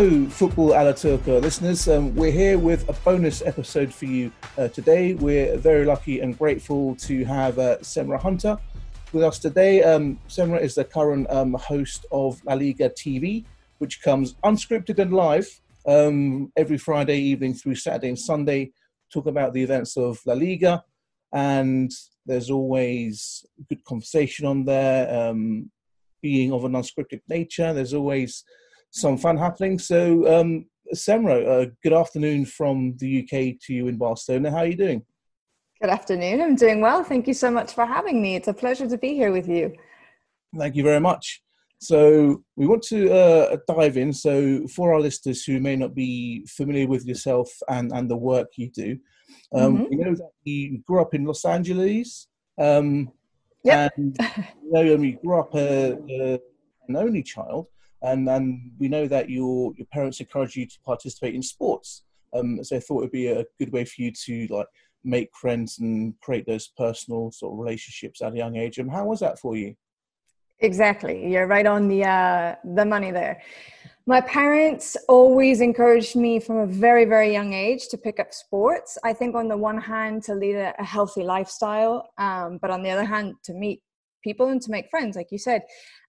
Hello, Football Ala Turca listeners. Um, we're here with a bonus episode for you uh, today. We're very lucky and grateful to have uh, Semra Hunter with us today. Um, Semra is the current um, host of La Liga TV, which comes unscripted and live um, every Friday evening through Saturday and Sunday, talk about the events of La Liga. And there's always good conversation on there, um, being of an unscripted nature. There's always some fun happening. So, um, Semra, uh, good afternoon from the UK to you in Barcelona. How are you doing? Good afternoon. I'm doing well. Thank you so much for having me. It's a pleasure to be here with you. Thank you very much. So, we want to uh, dive in. So, for our listeners who may not be familiar with yourself and, and the work you do, um, Mhm. we know that you grew up in Los Angeles. Um, Yep. And you know, um, you grew up uh, uh, an only child, and, and we know that your your parents encourage you to participate in sports. Um, so I thought it'd be a good way for you to like make friends and create those personal sort of relationships at a young age. And how was that for you? Exactly. You're right on the uh, the money there. My parents always encouraged me from a very, very young age to pick up sports. I think on the one hand to lead a, healthy lifestyle, um, but on the other hand to meet people and to make friends, like you said.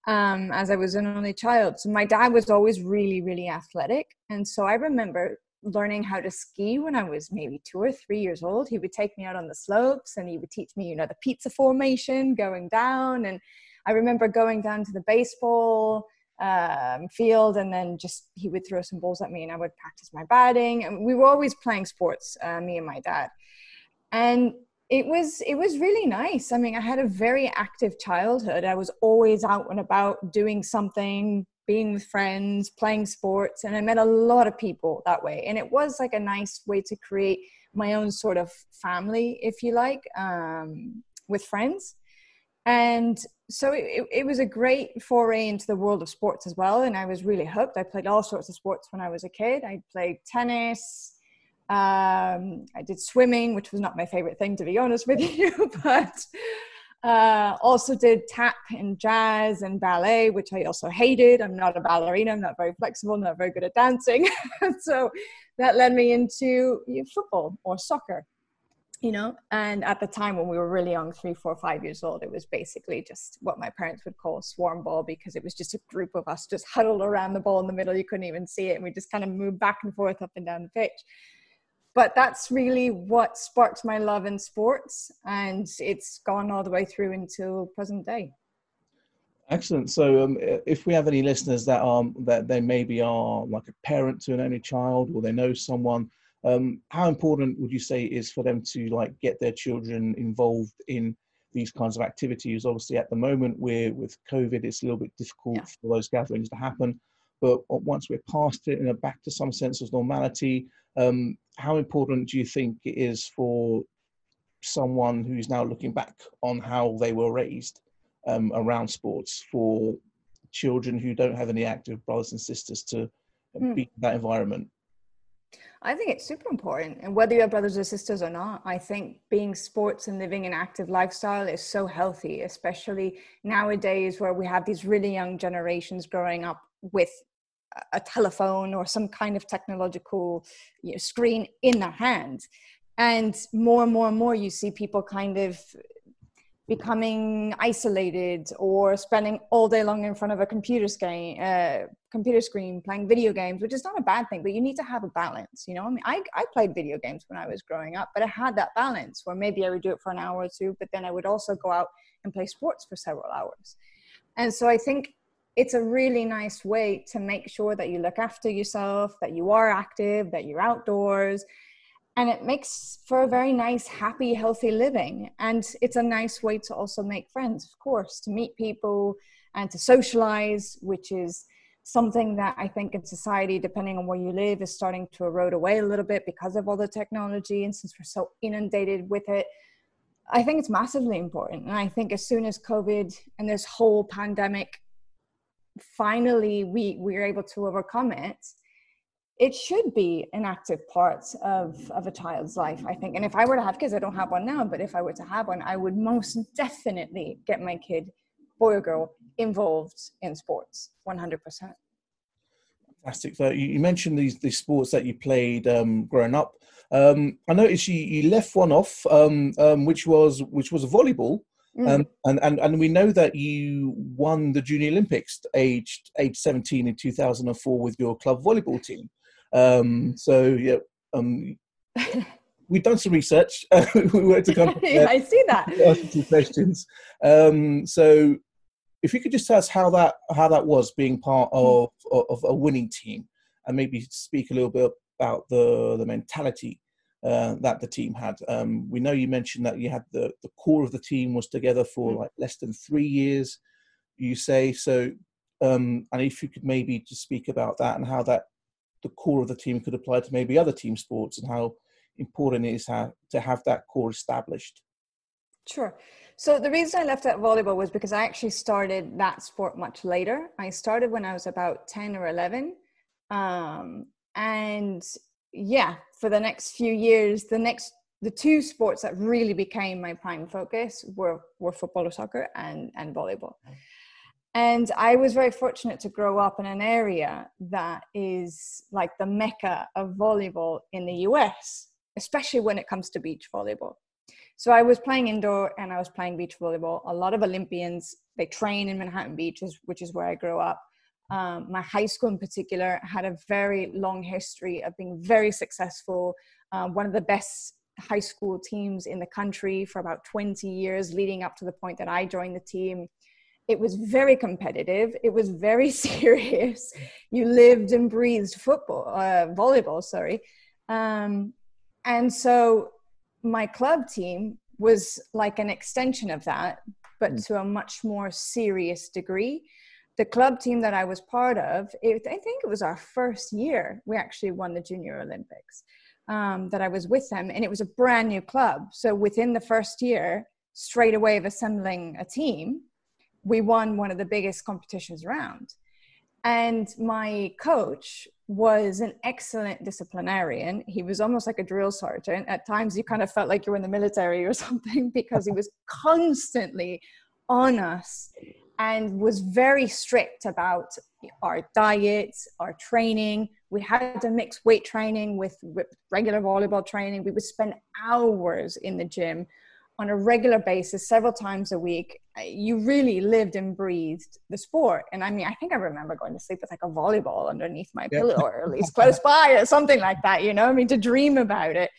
Um, as I was an only child, so my dad was always really, really athletic, and so I remember learning how to ski when I was maybe two or three years old. He would take me out on the slopes and he would teach me, you know, the pizza formation going down. And I remember going down to the baseball um, field and then just he would throw some balls at me and I would practice my batting. And we were always playing sports, uh, me and my dad. And it was it was really nice. I mean, I had a very active childhood. I was always out and about doing something, being with friends, playing sports, and I met a lot of people that way. And it was like a nice way to create my own sort of family, if you like, um, with friends. And so it, it, was a great foray into the world of sports as well. And I was really hooked. I played all sorts of sports when I was a kid. I played tennis. Um, I did swimming, which was not my favorite thing, to be honest with you, but uh, also did tap and jazz and ballet, which I also hated. I'm not a ballerina. I'm not very flexible. Not very good at dancing. so that led me into football or soccer you know and at the time when we were really young three four five years old it was basically just what my parents would call swarm ball because it was just a group of us just huddled around the ball in the middle you couldn't even see it and we just kind of moved back and forth up and down the pitch but that's really what sparked my love in sports and it's gone all the way through until present day Excellent. So, um, if we have any listeners that are that they maybe are like a parent to an only child, or they know someone, um, how important would you say it is for them to like get their children involved in these kinds of activities? Obviously, at the moment, we're with COVID, it's a little bit difficult Yeah. for those gatherings to happen. But once we're past it and are back to some sense of normality, um, how important do you think it is for someone who's now looking back on how they were raised um, around sports for children who don't have any active brothers and sisters to Hmm. be in that environment? I think it's super important. And whether you have brothers or sisters or not, I think being sports and living an active lifestyle is so healthy, especially nowadays where we have these really young generations growing up with a- telephone or some kind of technological you know, screen in their hand. And more and more and more, you see people kind of becoming isolated or spending all day long in front of a computer screen, uh, computer screen playing video games, which is not a bad thing, but you need to have a balance. You know, I mean, I, I played video games when I was growing up, but I had that balance where maybe I would do it for an hour or two, but then I would also go out and play sports for several hours. And so I think it's a really nice way to make sure that you look after yourself, that you are active, that you're outdoors. And it makes for a very nice, happy, healthy living. And it's a nice way to also make friends, of course, to meet people and to socialize, which is something that I think in society, depending on where you live, is starting to erode away a little bit because of all the technology. And since we're so inundated with it, I think it's massively important. And I think as soon as COVID and this whole pandemic finally we we're able to overcome it, it should be an active part of of a child's life, I think. And if I were to have kids, I don't have one now, but if I were to have one, I would most definitely get my kid, boy or girl, involved in sports 100%. Fantastic. So you, mentioned these these sports that you played um, growing up. Um, I noticed you, you left one off, um, um, which was which was volleyball. Um, and, and and we know that you won the Junior Olympics aged age seventeen in two thousand and four with your club volleyball team. Um, so yeah, um, we've done some research. we were to come. yeah, I see that. Ask two questions. Um, so if you could just tell us how that how that was being part mm. of of a winning team, and maybe speak a little bit about the the mentality uh, that the team had. Um, we know you mentioned that you had the, the core of the team was together for mm. like less than three years, you say. So, um, and if you could maybe just speak about that and how that the core of the team could apply to maybe other team sports and how important it is ha- to have that core established. Sure. So the reason I left out volleyball was because I actually started that sport much later. I started when I was about 10 or 11. Um, and yeah, for the next few years, the next the two sports that really became my prime focus were were football or soccer and and volleyball. And I was very fortunate to grow up in an area that is like the mecca of volleyball in the US, especially when it comes to beach volleyball. So I was playing indoor and I was playing beach volleyball. A lot of Olympians, they train in Manhattan Beach, which is where I grew up um, my high school in particular had a very long history of being very successful um, one of the best high school teams in the country for about 20 years leading up to the point that i joined the team. It was very competitive. It was very serious. You lived and breathed football uh, volleyball sorry. Um, and so my club team was like an extension of that but mm. to a much more serious degree the club team that I was part of, it, I think it was our first year we actually won the Junior Olympics. Um, that I was with them, and it was a brand new club. So within the first year, straight away of assembling a team, we won one of the biggest competitions around. And my coach was an excellent disciplinarian. He was almost like a drill sergeant. At times, you kind of felt like you were in the military or something because he was constantly on us and was very strict about our diets, our training. We had to mix weight training with, with regular volleyball training. We would spend hours in the gym on a regular basis, several times a week. You really lived and breathed the sport. And I mean, I think I remember going to sleep with like a volleyball underneath my yeah. pillow, or at least close by, or something like that. You know, I mean, to dream about it.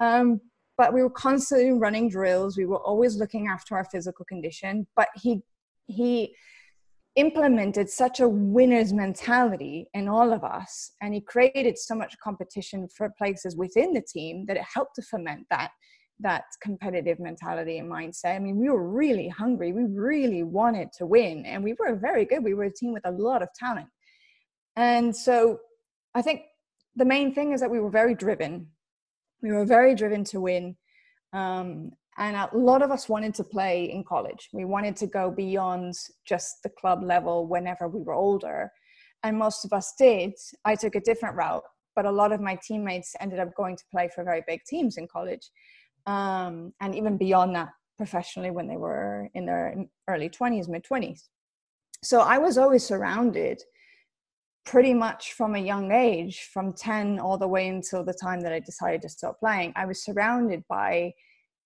Um, but we were constantly running drills. We were always looking after our physical condition. But he he implemented such a winner's mentality in all of us and he created so much competition for places within the team that it helped to foment that that competitive mentality and mindset. I mean we were really hungry. We really wanted to win and we were very good. We were a team with a lot of talent. And so i think the main thing is that we were very driven. We were very driven to win um, and a lot of us wanted to play in college. We wanted to go beyond just the club level whenever we were older. And most of us did. I took a different route but a lot of my teammates ended up going to play for very big teams in college um, and even beyond that professionally when they were in their early 20s mid 20s so i was always surrounded pretty much from a young age from 10 all the way until the time that i decided to stop playing. I was surrounded by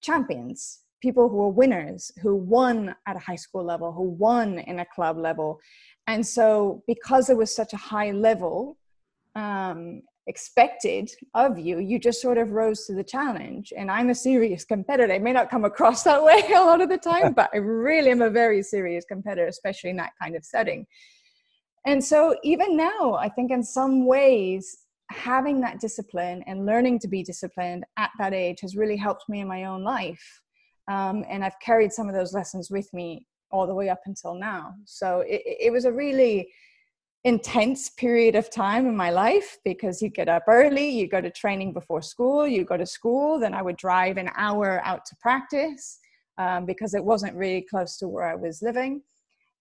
champions, people who were winners, who won at a high school level, who won in a club level. And so, because it was such a high level, um, expected of you. You just sort of rose to the challenge. And I'm a serious competitor. It may not come across that way a lot of the time, but I really am a very serious competitor, especially in that kind of setting. And so, even now, I think in some ways, having that discipline and learning to be disciplined at that age has really helped me in my own life. Um, and I've carried some of those lessons with me all the way up until now. So it, it was a really intense period of time in my life because you get up early, you go to training before school, you go to school, then I would drive an hour out to practice um, because it wasn't really close to where I was living.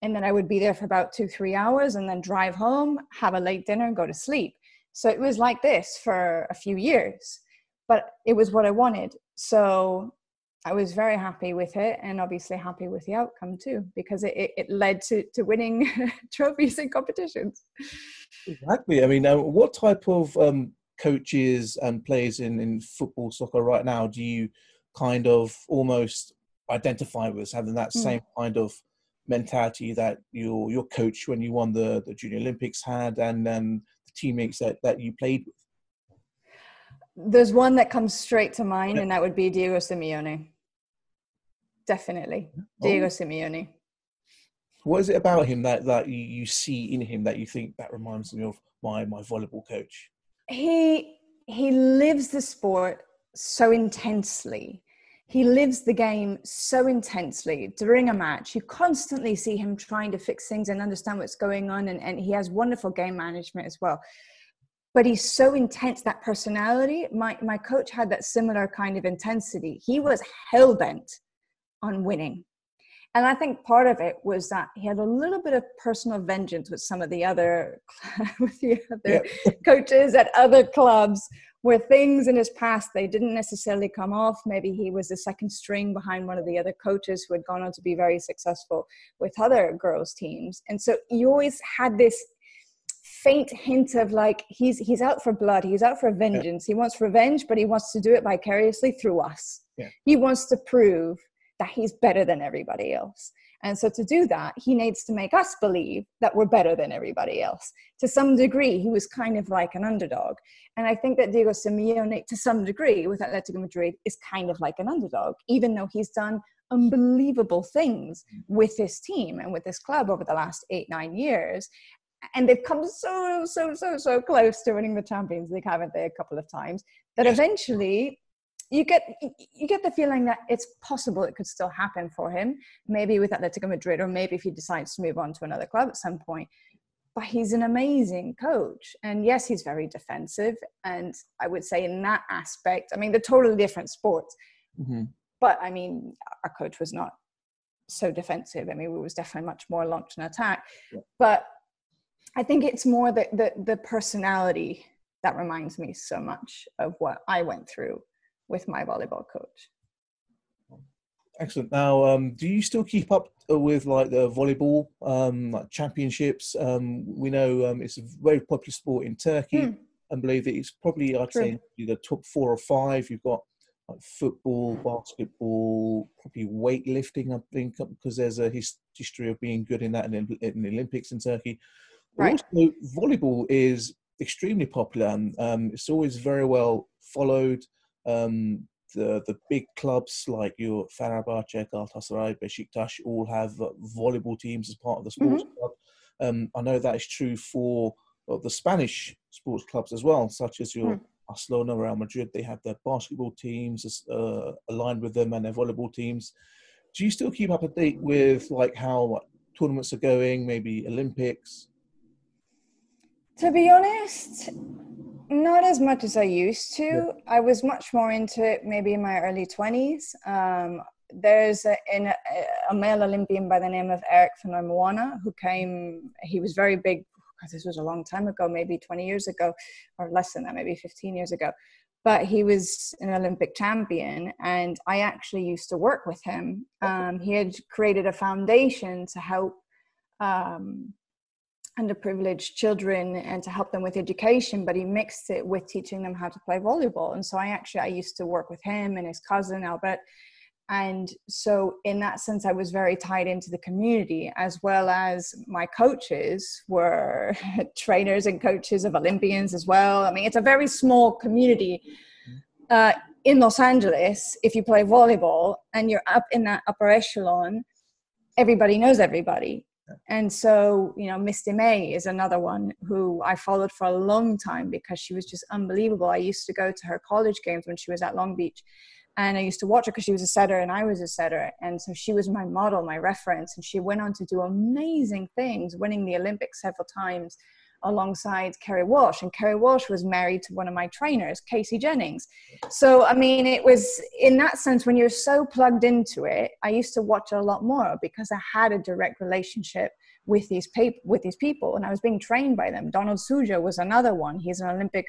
And then I would be there for about two, three hours and then drive home, have a late dinner, and go to sleep. So it was like this for a few years, but it was what I wanted. So I was very happy with it and obviously happy with the outcome too, because it, it, it led to, to winning trophies in competitions. Exactly. I mean, uh, what type of um, coaches and players in, in football, soccer right now do you kind of almost identify with having that mm. same kind of mentality that your your coach when you won the, the junior olympics had and then the teammates that, that you played with there's one that comes straight to mind yeah. and that would be diego simeone definitely oh. Diego oh. Simeone. What is it about him that that you, you see in him that you think that reminds me of my my volleyball coach? He he lives the sport so intensely. He lives the game so intensely during a match. You constantly see him trying to fix things and understand what's going on, and, and he has wonderful game management as well. But he's so intense, that personality. My, my coach had that similar kind of intensity. He was hell bent on winning. And I think part of it was that he had a little bit of personal vengeance with some of the other with the other yeah. coaches at other clubs where things in his past they didn't necessarily come off. Maybe he was the second string behind one of the other coaches who had gone on to be very successful with other girls' teams. And so you always had this faint hint of like he's he's out for blood, he's out for vengeance, yeah. he wants revenge, but he wants to do it vicariously through us. Yeah. He wants to prove that he's better than everybody else. And so to do that, he needs to make us believe that we're better than everybody else. To some degree, he was kind of like an underdog. And I think that Diego Simeone, to some degree, with Atletico Madrid, is kind of like an underdog, even though he's done unbelievable things with this team and with this club over the last eight, nine years. And they've come so, so, so, so close to winning the Champions League, haven't they, a couple of times, that eventually you get you get the feeling that it's possible it could still happen for him maybe with atletico madrid or maybe if he decides to move on to another club at some point but he's an amazing coach and yes he's very defensive and i would say in that aspect i mean they're totally different sports mm-hmm. but i mean our coach was not so defensive i mean we was definitely much more launched an attack yeah. but i think it's more the, the the personality that reminds me so much of what i went through with my volleyball coach. Excellent. Now, um, do you still keep up with like the volleyball um, like championships? Um, we know um, it's a very popular sport in Turkey, mm. and believe that it's probably I'd True. say the top four or five. You've got like football, basketball, probably weightlifting. I think because there's a his- history of being good in that in, in the Olympics in Turkey. Right. Also, volleyball is extremely popular, and um, it's always very well followed. Um, the the big clubs like your Fenerbahce, Galatasaray, Besiktas all have volleyball teams as part of the sports mm-hmm. club. Um, I know that is true for well, the Spanish sports clubs as well, such as your mm. Barcelona, Real Madrid. They have their basketball teams uh, aligned with them and their volleyball teams. Do you still keep up to date with like how like, tournaments are going, maybe Olympics? To be honest, not as much as I used to. Yeah. I was much more into it maybe in my early 20s. Um, there's a, in a, a, male Olympian by the name of Eric Fonoimoana who came, he was very big, this was a long time ago, maybe 20 years ago, or less than that, maybe 15 years ago. But he was an Olympic champion, and I actually used to work with him. Um, he had created a foundation to help um, underprivileged children and to help them with education but he mixed it with teaching them how to play volleyball. And so i actually i used to work with him and his cousin albert. And so in that sense i was very tied into the community as well as my coaches were trainers and coaches of olympians as well. I mean it's a very small community. Uh, in los angeles if you play volleyball and you're up in that upper echelon everybody knows everybody and so you know misty may is another one who i followed for a long time because she was just unbelievable i used to go to her college games when she was at long beach and I used to watch her because she was a setter and I was a setter. And so she was my model, my reference. And she went on to do amazing things, winning the Olympics several times alongside Kerri Walsh. And Kerri Walsh was married to one of my trainers, Casey Jennings. So, I mean, it was in that sense, when you're so plugged into it, I used to watch a lot more because I had a direct relationship with these, pap- with these people and I was being trained by them. Donald Suxho was another one. He's an Olympic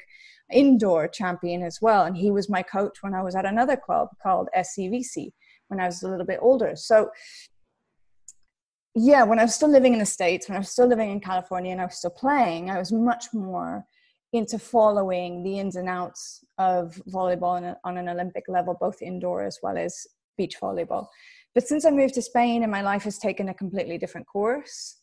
indoor champion as well. And he was my coach when I was at another club called SCVC when I was a little bit older. So, yeah, when I was still living in the States, when I was still living in California and I was still playing, I was much more into following the ins and outs of volleyball on, a, on an Olympic level, both indoor as well as beach volleyball. But since I moved to Spain and my life has taken a completely different course,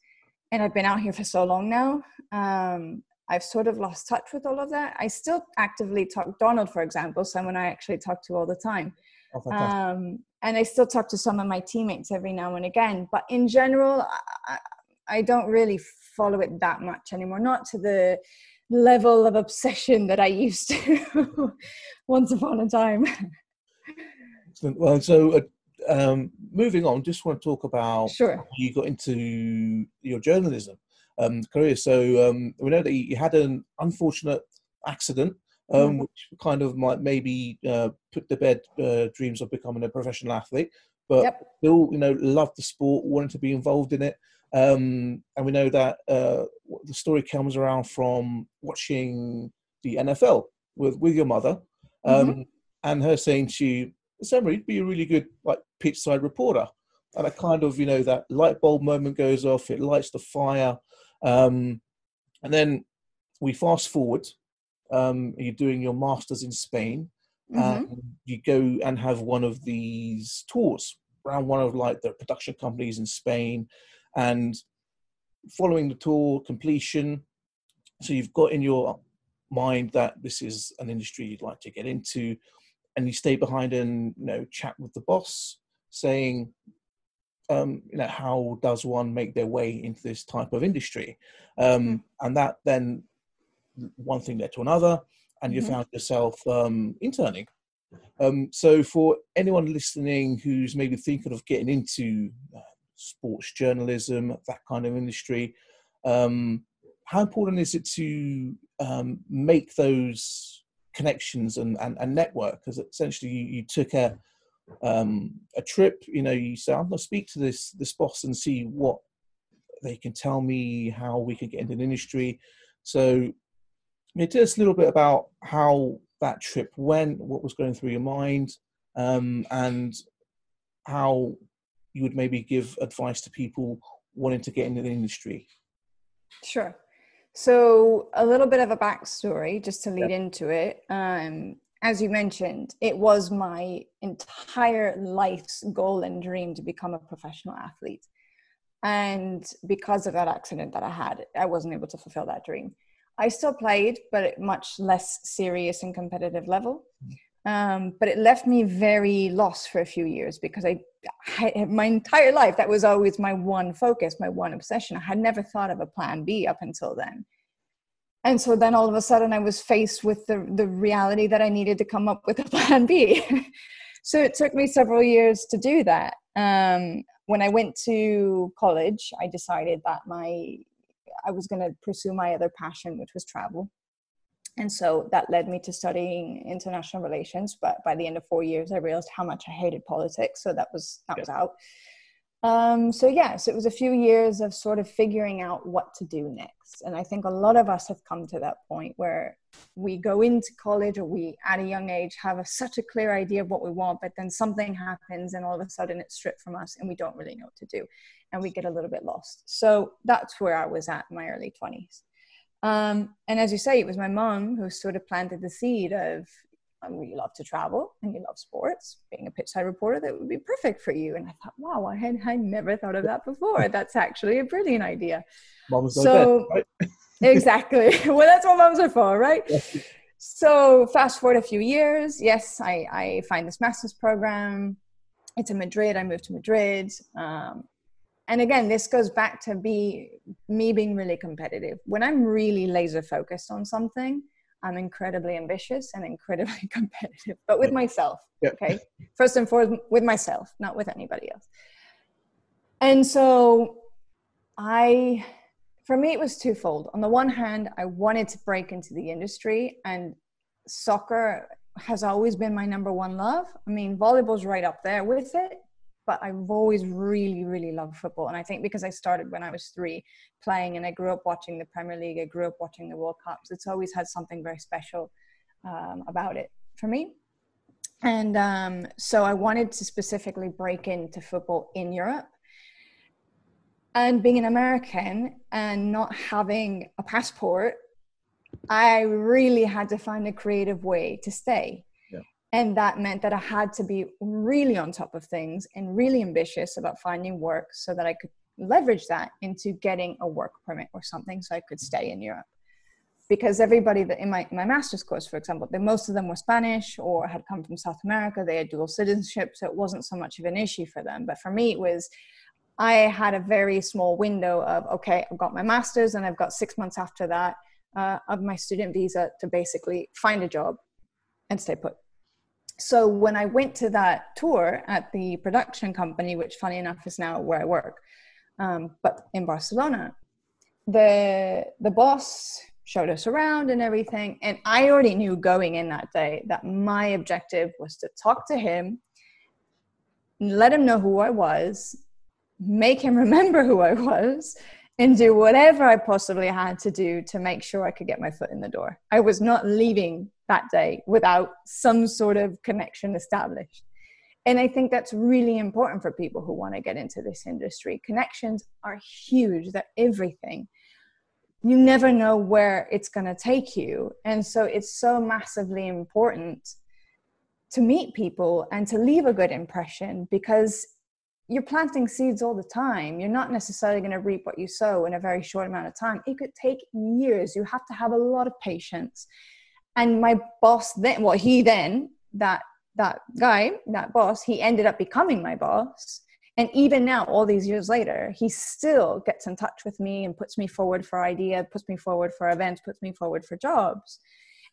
and I've been out here for so long now, um, I've sort of lost touch with all of that. I still actively talk Donald, for example, someone I actually talk to all the time. Oh, um, and I still talk to some of my teammates every now and again. But in general, I, I don't really follow it that much anymore. Not to the level of obsession that I used to once upon a time. Excellent. Well, so uh, um, moving on, just want to talk about sure. you got into your journalism um, career. So um, we know that you had an unfortunate accident, um, mm-hmm. which kind of might maybe uh, put to bed uh, dreams of becoming a professional athlete, but yep. still, you know, loved the sport, wanted to be involved in it. Um, and we know that uh, the story comes around from watching the NFL with with your mother, um, mm-hmm. and her saying to you, "Emery, be a really good like pitch side reporter." And a kind of, you know, that light bulb moment goes off. It lights the fire. Um, and then we fast forward. Um, you're doing your masters in Spain, mm-hmm. and you go and have one of these tours around one of like the production companies in Spain, and following the tour completion. So you've got in your mind that this is an industry you'd like to get into, and you stay behind and you know chat with the boss, saying um, you know, how does one make their way into this type of industry? Um, mm-hmm. And that then one thing led to another, and you mm-hmm. found yourself um, interning. Um, so, for anyone listening who's maybe thinking of getting into uh, sports journalism, that kind of industry, um, how important is it to um, make those connections and, and, and network? Because essentially, you, you took a um, a trip, you know, you say, I'm going to speak to this this boss and see what they can tell me, how we can get into the industry. So, I tell us a little bit about how that trip went, what was going through your mind, um, and how you would maybe give advice to people wanting to get into the industry. Sure. So, a little bit of a backstory just to lead into it. Um, as you mentioned, it was my entire life's goal and dream to become a professional athlete. And because of that accident that I had, I wasn't able to fulfill that dream. I still played, but at much less serious and competitive level. Um, but it left me very lost for a few years because I, I, my entire life that was always my one focus, my one obsession. I had never thought of a plan B up until then and so then all of a sudden i was faced with the, the reality that i needed to come up with a plan b so it took me several years to do that um, when i went to college i decided that my i was going to pursue my other passion which was travel and so that led me to studying international relations but by the end of four years i realized how much i hated politics so that was that yeah. was out um, so yes, so it was a few years of sort of figuring out what to do next. And I think a lot of us have come to that point where we go into college or we at a young age have a, such a clear idea of what we want, but then something happens and all of a sudden it's stripped from us and we don't really know what to do and we get a little bit lost. So that's where I was at in my early 20s. Um, and as you say, it was my mom who sort of planted the seed of um, you love to travel and you love sports. Being a pitchside reporter, that would be perfect for you. And I thought, wow, I had I never thought of that before. That's actually a brilliant idea. Know So- right? exactly. well, that's what moms are for, right? So fast forward a few years. Yes, I, I find this master's program. It's in Madrid. I moved to Madrid. Um, and again, this goes back to be me being really competitive. When I'm really laser focused on something, I'm incredibly ambitious and incredibly competitive, but with myself. Yeah. Okay. First and foremost, with myself, not with anybody else. And so I for me it was twofold on the one hand i wanted to break into the industry and soccer has always been my number one love i mean volleyball's right up there with it but i've always really really loved football and i think because i started when i was three playing and i grew up watching the premier league i grew up watching the world cups it's always had something very special um, about it for me and um, so i wanted to specifically break into football in europe and being an American and not having a passport, I really had to find a creative way to stay. And that meant that I had to be really on top of things and really ambitious about finding work so that I could leverage that into getting a work permit or something so I could stay in Europe. Because everybody that in my, my master's course, for example, they, most of them were Spanish or had come from South America. They had dual citizenship, so it wasn't so much of an issue for them. But for me, it was I had a very small window of okay, I've got my master's and I've got six months after that uh, of my student visa to basically find a job and stay put. So when I went to that tour at the production company, which funny enough is now where I work, um, but in Barcelona, the the boss showed us around and everything, and I already knew going in that day that my objective was to talk to him, let him know who I was, make him remember who I was and do whatever I possibly had to do to make sure I could get my foot in the door. I was not leaving that day without some sort of connection established. And I think that's really important for people who want to get into this industry. Connections are huge, they're everything. You never know where it's going to take you. And so it's so massively important to meet people and to leave a good impression because you're planting seeds all the time. You're not necessarily going to reap what you sow in a very short amount of time. It could take years. You have to have a lot of patience. And my boss then, well, he then, that that guy, that boss, he ended up becoming my boss. And even now, all these years later, he still gets in touch with me and puts me forward for idea, puts me forward for events, puts me forward for jobs.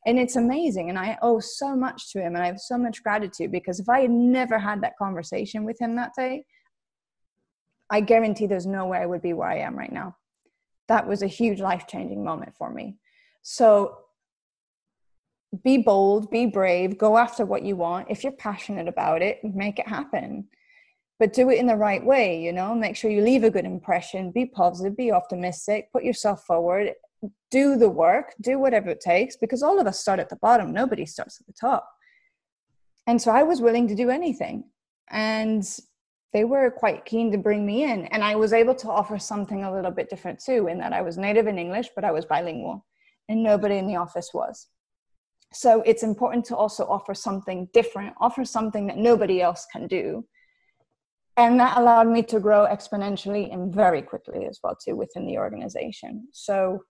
And it's amazing. And I owe so much to him and I have so much gratitude because if I had never had that conversation with him that day, I guarantee there's no way I would be where I am right now. That was a huge life changing moment for me. So be bold, be brave, go after what you want. If you're passionate about it, make it happen. But do it in the right way, you know, make sure you leave a good impression, be positive, be optimistic, put yourself forward, do the work, do whatever it takes, because all of us start at the bottom, nobody starts at the top. And so I was willing to do anything. And they were quite keen to bring me in. And I was able to offer something a little bit different too, in that I was native in English, but I was bilingual, and nobody in the office was. So it's important to also offer something different, offer something that nobody else can do. And that allowed me to grow exponentially and very quickly as well too within the organization. So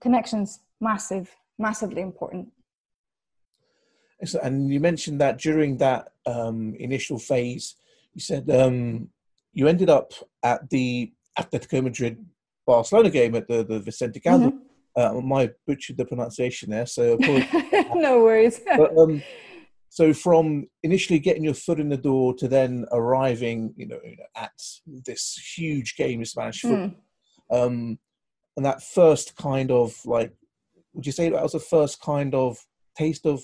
connections, massive, massively important. Excellent. And you mentioned that during that um, initial phase, you said um, you ended up at the Atletico Madrid Barcelona game at the, the Vicente Calderón. Uh, my butchered the pronunciation there, so no worries. but, um, so from initially getting your foot in the door to then arriving, you know, you know, at this huge game of Spanish football, Mm. um, and that first kind of like, would you say that was the first kind of taste of?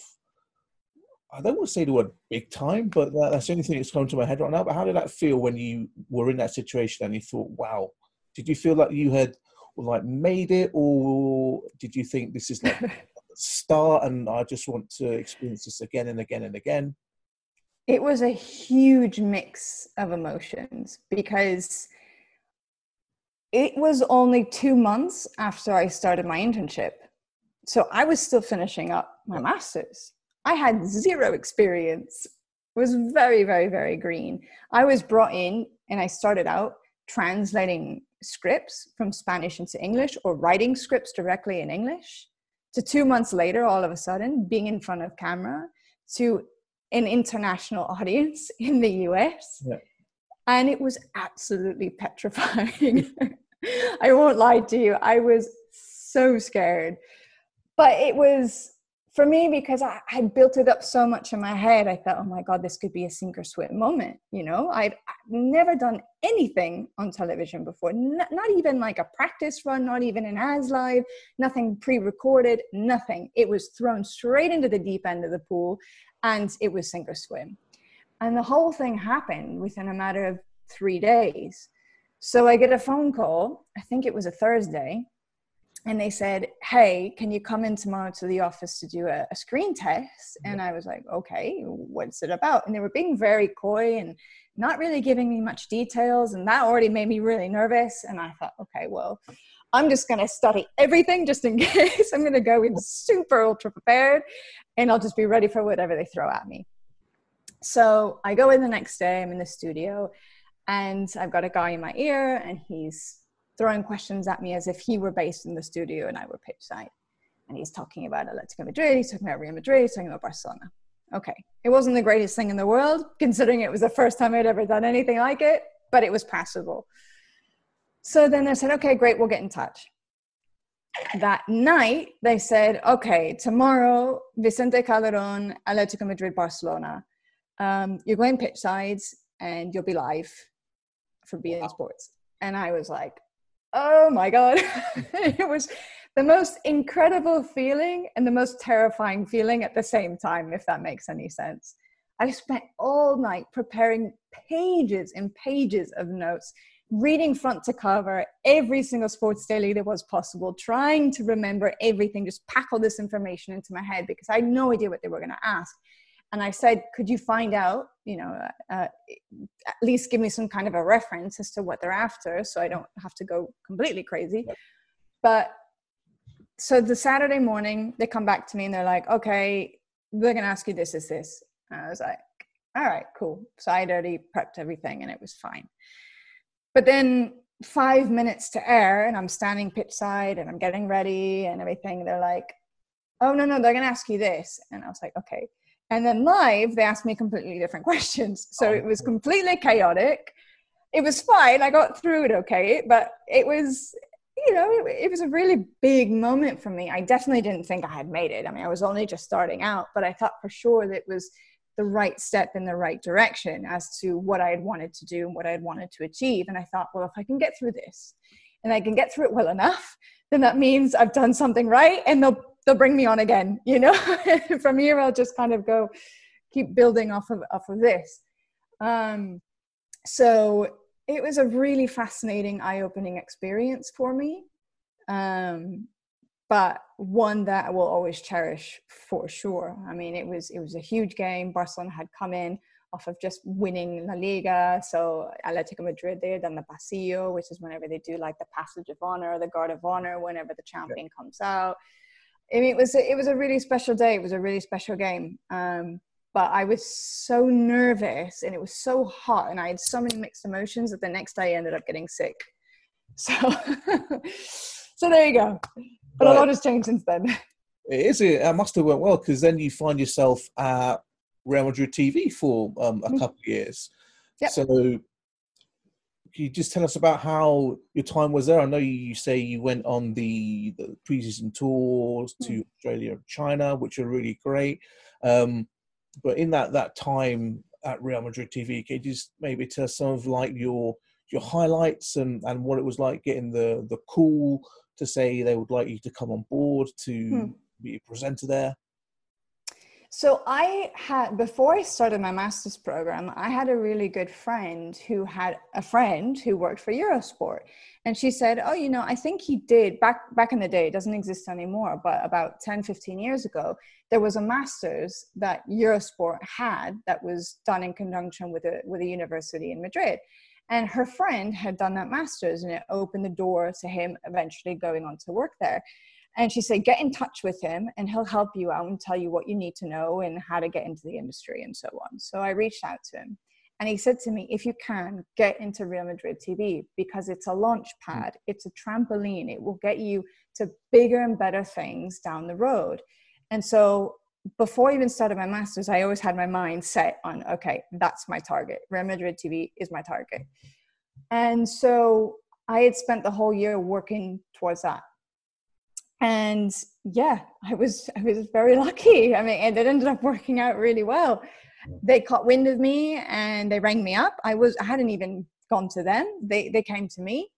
I don't want to say the word big time, but that, that's the only thing that's coming to my head right now. But how did that feel when you were in that situation and you thought, "Wow"? Did you feel like you had like made it, or did you think this is like the start and I just want to experience this again and again and again? It was a huge mix of emotions because it was only two months after I started my internship. So I was still finishing up my master's. I had zero experience. Was very, very, very green. I was brought in and I started out translating scripts from Spanish into English or writing scripts directly in English to two months later, all of a sudden, being in front of camera to an international audience in the US. Yeah. And it was absolutely petrifying. I won't lie to you. I was so scared. But it was for me because I had built it up so much in my head. I thought, oh my God, this could be a sink or swim moment. You know, I'd never done anything on television before, N- not even like a practice run, not even an as live, nothing pre recorded, nothing. It was thrown straight into the deep end of the pool and it was sink or swim. And the whole thing happened within a matter of three days. So I get a phone call, I think it was a Thursday, and they said, Hey, can you come in tomorrow to the office to do a, a, screen test? And I was like, Okay, what's it about? And they were being very coy and not really giving me much details. And that already made me really nervous. And I thought, Okay, well, I'm just going to study everything just in case. I'm going to go in super ultra prepared and I'll just be ready for whatever they throw at me. So I go in the next day, I'm in the studio, and I've got a guy in my ear, and he's throwing questions at me as if he were based in the studio and I were pitch side. And he's talking about Atletico Madrid, he's talking about Real Madrid, he's talking about Barcelona. Okay, it wasn't the greatest thing in the world, considering it was the first time I'd ever done anything like it, but it was passable. So then they said, okay, great, we'll get in touch. That night, they said, okay, tomorrow, Vicente Calderon, Atletico Madrid, Barcelona. Um, you're going pitch sides and you'll be live for beIN wow. Sports. And I was like, oh my God. it was the most incredible feeling and the most terrifying feeling at the same time, if that makes any sense. I spent all night preparing pages and pages of notes, reading front to cover every single sports daily that was possible, trying to remember everything, just pack all this information into my head because I had no idea what they were going to ask and I said, could you find out, you know, uh, uh, at least give me some kind of a reference as to what they're after so I don't have to go completely crazy. But so the Saturday morning, they come back to me and they're like, okay, we're going to ask you this, is this. And I was like, all right, cool. So I'd already prepped everything and it was fine. But then five minutes to air and I'm standing pitch side and I'm getting ready and everything. They're like, oh, no, no, they're going to ask you this. And I was like, okay. And then live, they asked me completely different questions. So oh, it was completely chaotic. It was fine. I got through it okay, but it was, you know, it, it, was a really big moment for me. I definitely didn't think I had made it. I mean, I was only just starting out, but I thought for sure that it was the right step in the right direction as to what I had wanted to do and what I had wanted to achieve. And I thought, well, if I can get through this and I can get through it well enough, then that means I've done something right and they'll they'll bring me on again you know from here i'll just kind of go keep building off of off of this um, so it was a really fascinating eye-opening experience for me um, but one that I will always cherish for sure. I mean, it was it was a huge game. Barcelona had come in off of just winning La Liga, so Atletico Madrid they had done the Pasillo, which is whenever they do like the Passage of Honor, the Guard of Honor, whenever the champion yeah. comes out. I mean, it was a, it was a really special day. It was a really special game. Um, but I was so nervous and it was so hot and I had so many mixed emotions that the next day I ended up getting sick. So, so there you go. But, a lot has changed since then. It is. It must have went well because then you find yourself at Real Madrid TV for um, a mm-hmm. couple of years. Yep. So can you just tell us about how your time was there? I know you say you went on the, the preseason tours to mm. Australia and China, which are really great. Um, but in that that time at Real Madrid TV, can you just maybe tell us some of like your your highlights and, and what it was like getting the the call to say they would like you to come on board to mm. be a presenter there? So I had before I started my master's program, I had a really good friend who had a friend who worked for Eurosport. And she said, "Oh, you know, I think he did back back in the day, it doesn't exist anymore, but about 10, 15 years ago, there was a master's that Eurosport had that was done in conjunction with a with a university in Madrid. And her friend had done that master's and it opened the door to him eventually going on to work there. And she said, get in touch with him and he'll help you out and tell you what you need to know and how to get into the industry and so on. So I reached out to him and he said to me, if you can, get into Real Madrid TV because it's a launch hmm. pad, it's a trampoline, it will get you to bigger and better things down the road. And so before I even started my master's, I always had my mind set on, okay, that's my target. Real Madrid TV is my target. And so I had spent the whole year working towards that. And yeah, I was I was very lucky. I mean, it ended up working out really well. They caught wind of me and they rang me up. I was I hadn't even gone to them. They they came to me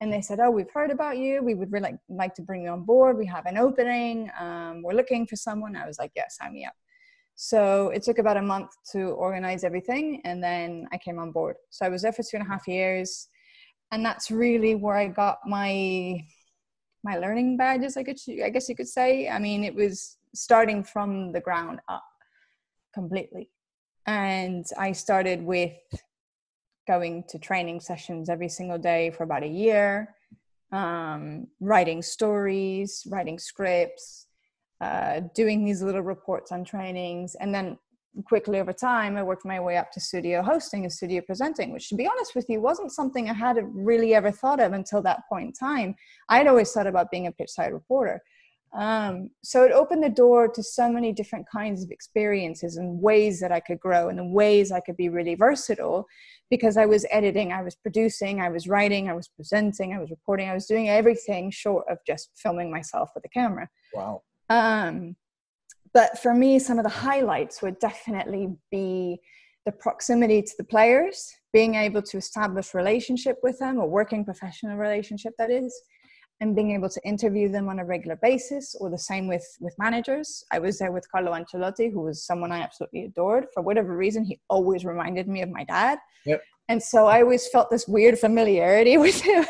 and they said, "Oh, we've heard about you. We would really like to bring you on board. We have an opening. Um, we're looking for someone." I was like, "Yeah, sign me up." So it took about a month to organize everything, and then I came on board. So I was there for two and a half years, and that's really where I got my my learning badges. I could, I guess you could say. I mean, it was starting from the ground up completely, and I started with going to training sessions every single day for about a year, um, writing stories, writing scripts, uh, doing these little reports on trainings. And then quickly over time, I worked my way up to studio hosting and studio presenting, which to be honest with you, wasn't something I had really ever thought of until that point in time. I'd always thought about being a pitch side reporter. Um, so it opened the door to so many different kinds of experiences and ways that I could grow and the ways I could be really versatile because I was editing, I was producing, I was writing, I was presenting, I was reporting, I was doing everything short of just filming myself with a camera. Wow. Um, but for me, some of the highlights would definitely be the proximity to the players, being able to establish relationship with them, a working professional relationship that is, and being able to interview them on a regular basis or the same with with managers. I was there with carlo ancelotti who was someone i absolutely adored. For whatever reason he always reminded me of my dad. Yep. and so i always felt this weird familiarity with him.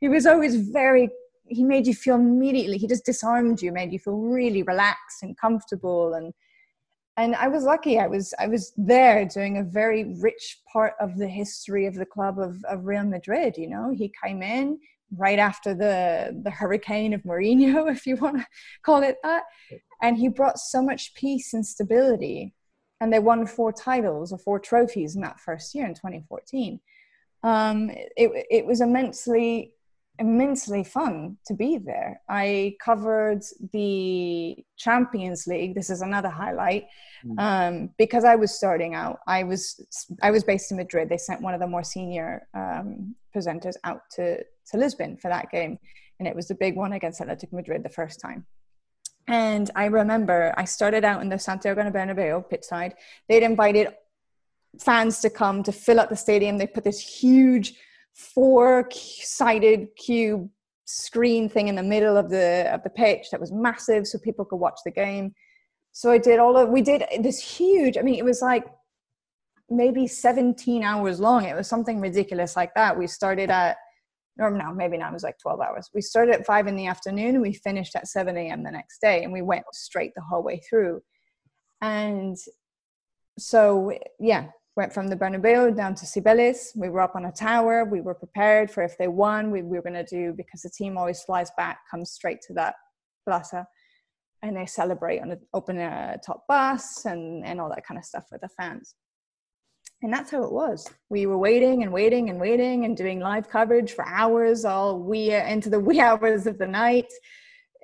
He was always very he made you feel immediately he just disarmed you made you feel really relaxed and comfortable and and i was lucky i was i was there doing a very rich part of the history of the club of, of real madrid you know he came in right after the the hurricane of Mourinho, if you want to call it that. And he brought so much peace and stability. And they won four titles or four trophies in that first year in 2014. Um, it, it was immensely, immensely fun to be there. I covered the Champions League. This is another highlight. Mm. Um, because I was starting out, I was I was based in Madrid. They sent one of the more senior um, presenters out to to Lisbon for that game, and it was the big one against Atlético Madrid the first time. And I remember I started out in the Santiago Bernabeu pitch side. They'd invited fans to come to fill up the stadium. They put this huge four-sided cube screen thing in the middle of the of the pitch that was massive, so people could watch the game. So I did all of we did this huge. I mean, it was like maybe 17 hours long. It was something ridiculous like that. We started at or no, maybe not. It was like 12 hours. We started at five in the afternoon and we finished at 7 a.m. the next day and we went straight the whole way through. And so, yeah, went from the Bernabeu down to Cibeles. We were up on a tower. We were prepared for if they won, we, we were going to do, because the team always flies back, comes straight to that plaza and they celebrate on the open a top bus and, and all that kind of stuff with the fans and that's how it was we were waiting and waiting and waiting and doing live coverage for hours all wee uh, into the wee hours of the night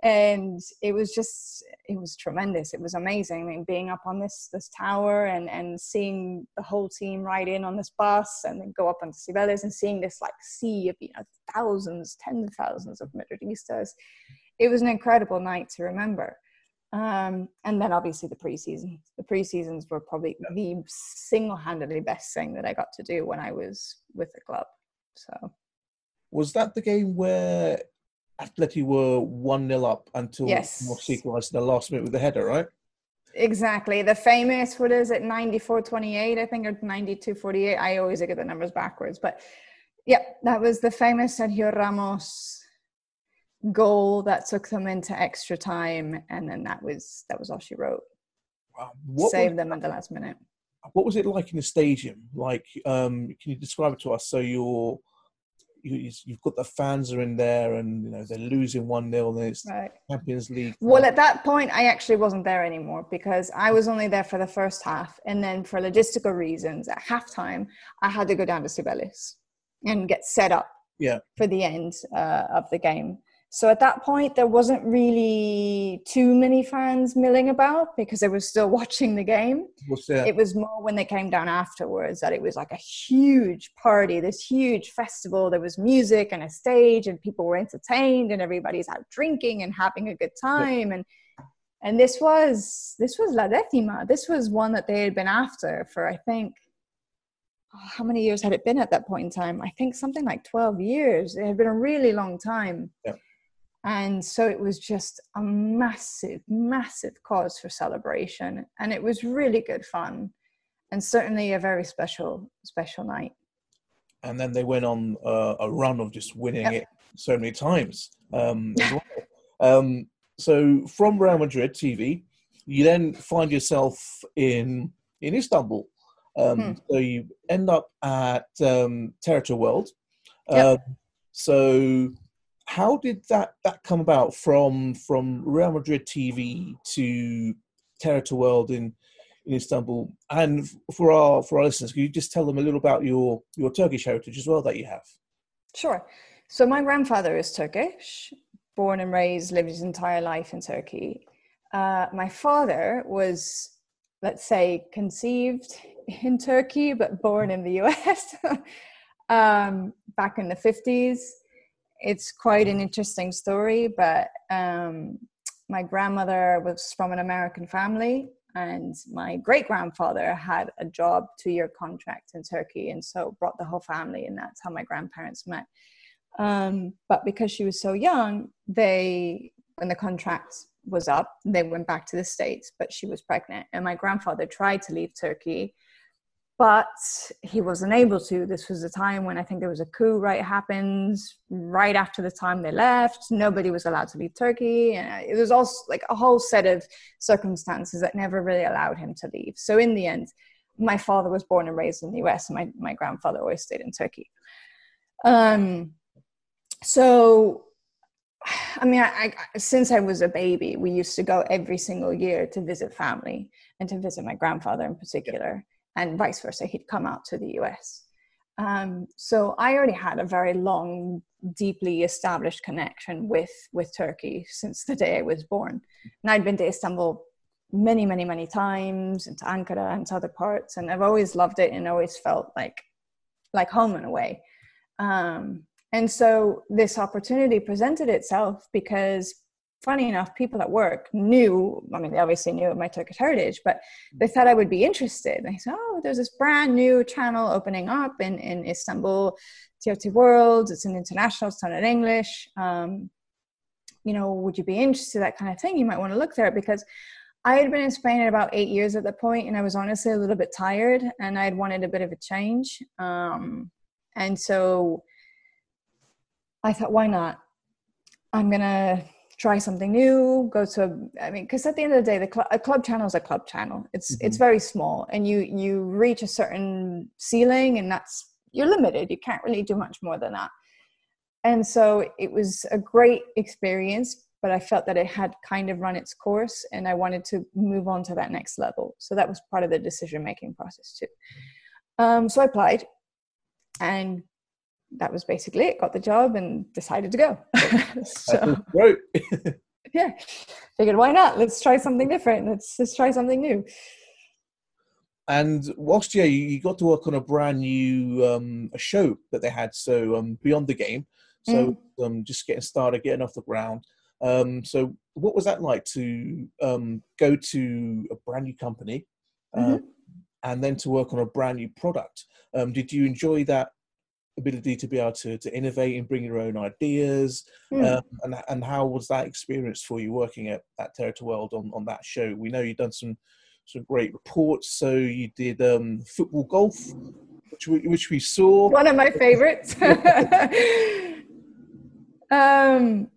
and it was just it was tremendous it was amazing i mean being up on this this tower and and seeing the whole team ride in on this bus and then go up onto Cibeles and seeing this like sea of you know thousands tens of thousands of madridistas it was an incredible night to remember um, and then obviously the preseason. The preseasons were probably the single-handedly best thing that I got to do when I was with the club. So, was that the game where Atleti were one 0 up until yes. Equalised in the last minute with the header, right? Exactly. The famous, what is it, 94 28, I think, or 92 48. I always get the numbers backwards. But yeah, that was the famous Sergio Ramos goal that took them into extra time and then that was that was all she wrote wow. what saved them at the last minute what was it like in the stadium like um can you describe it to us so you're you, you've got the fans are in there, and you know they're losing one 0 and it's Right. Champions League. Well, at that point, I actually wasn't there anymore because I was only there for the first half. And then, for logistical reasons, at halftime, I had to go down to Cibeles and get set up Yeah. for the end uh, of the game. So at that point, there wasn't really too many fans milling about because they were still watching the game. It was more when they came down afterwards that it was like a huge party, this huge festival. There was music and a stage, and people were entertained, and everybody's out drinking and having a good time. And and this was this was La Decima. This was one that they had been after for I think oh, how many years had it been at that point in time? I think something like twelve years. It had been a really long time. Yeah. And so it was just a massive, massive cause for celebration. And it was really good fun and certainly a very special, special night. and then they went on uh, a run of just winning Yep. it so many times. Um, as well. um, so from Real Madrid TV, you then find yourself in in Istanbul. Um, Hmm. So you end up at um, TRT World. Yep. Um, so how did that that come about from from Real Madrid TV to TRT World in in Istanbul? And for our for our listeners, could you just tell them a little about your your Turkish heritage as well that you have? Sure. So my grandfather is Turkish, born and raised, lived his entire life in Turkey. Uh, my father was, let's say, conceived in Turkey but born in the US um, back in the 50s. It's quite an interesting story, but um, my grandmother was from an American family, and my great grandfather had a job two year contract in Turkey, and so brought the whole family, and that's how my grandparents met. Um, but because she was so young, they, when the contract was up, they went back to the States, but she was pregnant. And my grandfather tried to leave Turkey, but he wasn't able to. This was a time when I think there was a coup right happens right after the time they left. Nobody was allowed to leave Turkey. And it was also like a whole set of circumstances that never really allowed him to leave. So in the end, my father was born and raised in the US, and my, my grandfather always stayed in Turkey. Um, so I mean, I, I, since I was a baby, we used to go every single year to visit family and to visit my grandfather in particular, and vice versa. He'd come out to the US. Um, so I already had a very long, deeply established connection with with Turkey since the day I was born, and I'd been to Istanbul many, many, many times, and to Ankara and to other parts, and I've always loved it and always felt like like home in a way. Um, and so this opportunity presented itself because, funny enough, people at work knew, I mean, they obviously knew my Turkish heritage, but they thought I would be interested. They said, oh, there's this brand new channel opening up in, in Istanbul, TRT World. It's an international, it's done in English. Um, you know, would you be interested, that kind of thing? You might want to look there because I had been in Spain at about eight years at that point, and I was honestly a little bit tired, and I had wanted a bit of a change. Um, and so I thought, why not? I'm gonna try something new. Go to, I mean, because at the end of the day, the cl- a club channel is a club channel. It's it's very small, and you you reach a certain ceiling, and that's you're limited. You can't really do much more than that. And so it was a great experience, but I felt that it had kind of run its course, and I wanted to move on to that next level. So that was part of the decision making process too. Um, so I applied, and that was basically it. Got the job and decided to go. so Great. yeah, figured why not? Let's try something different. Let's let's try something new. And whilst yeah, you, you got to work on a brand new um, a show that they had, so um, beyond the game. So um, just getting started, getting off the ground. Um, so what was that like to um, go to a brand new company uh, and then to work on a brand new product? Um, did you enjoy that ability to be able to, to innovate and bring your own ideas? Mm. Um, and, and how was that experience for you working at, at TRT World on, on that show? We know you've done some some great reports. So you did um, football golf, which we, which we saw. One of my favorites. um,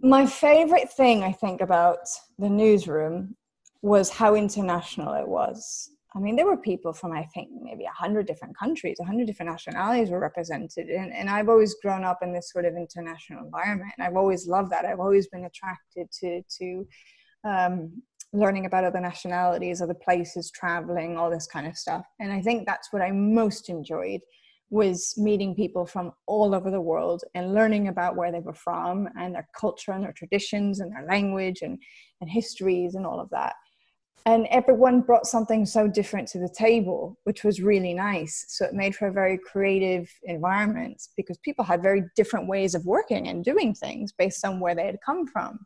my favorite thing I think about the newsroom was how international it was. I mean, there were people from I think maybe a hundred different countries, a hundred different nationalities were represented, and, and I've always grown up in this sort of international environment, I've always loved that. I've always been attracted to to um, learning about other nationalities, other places, traveling, all this kind of stuff, and I think that's what I most enjoyed was meeting people from all over the world and learning about where they were from and their culture and their traditions and their language and, and histories and all of that and everyone brought something so different to the table which was really nice. So it made for a very creative environment because people had very different ways of working and doing things based on where they had come from.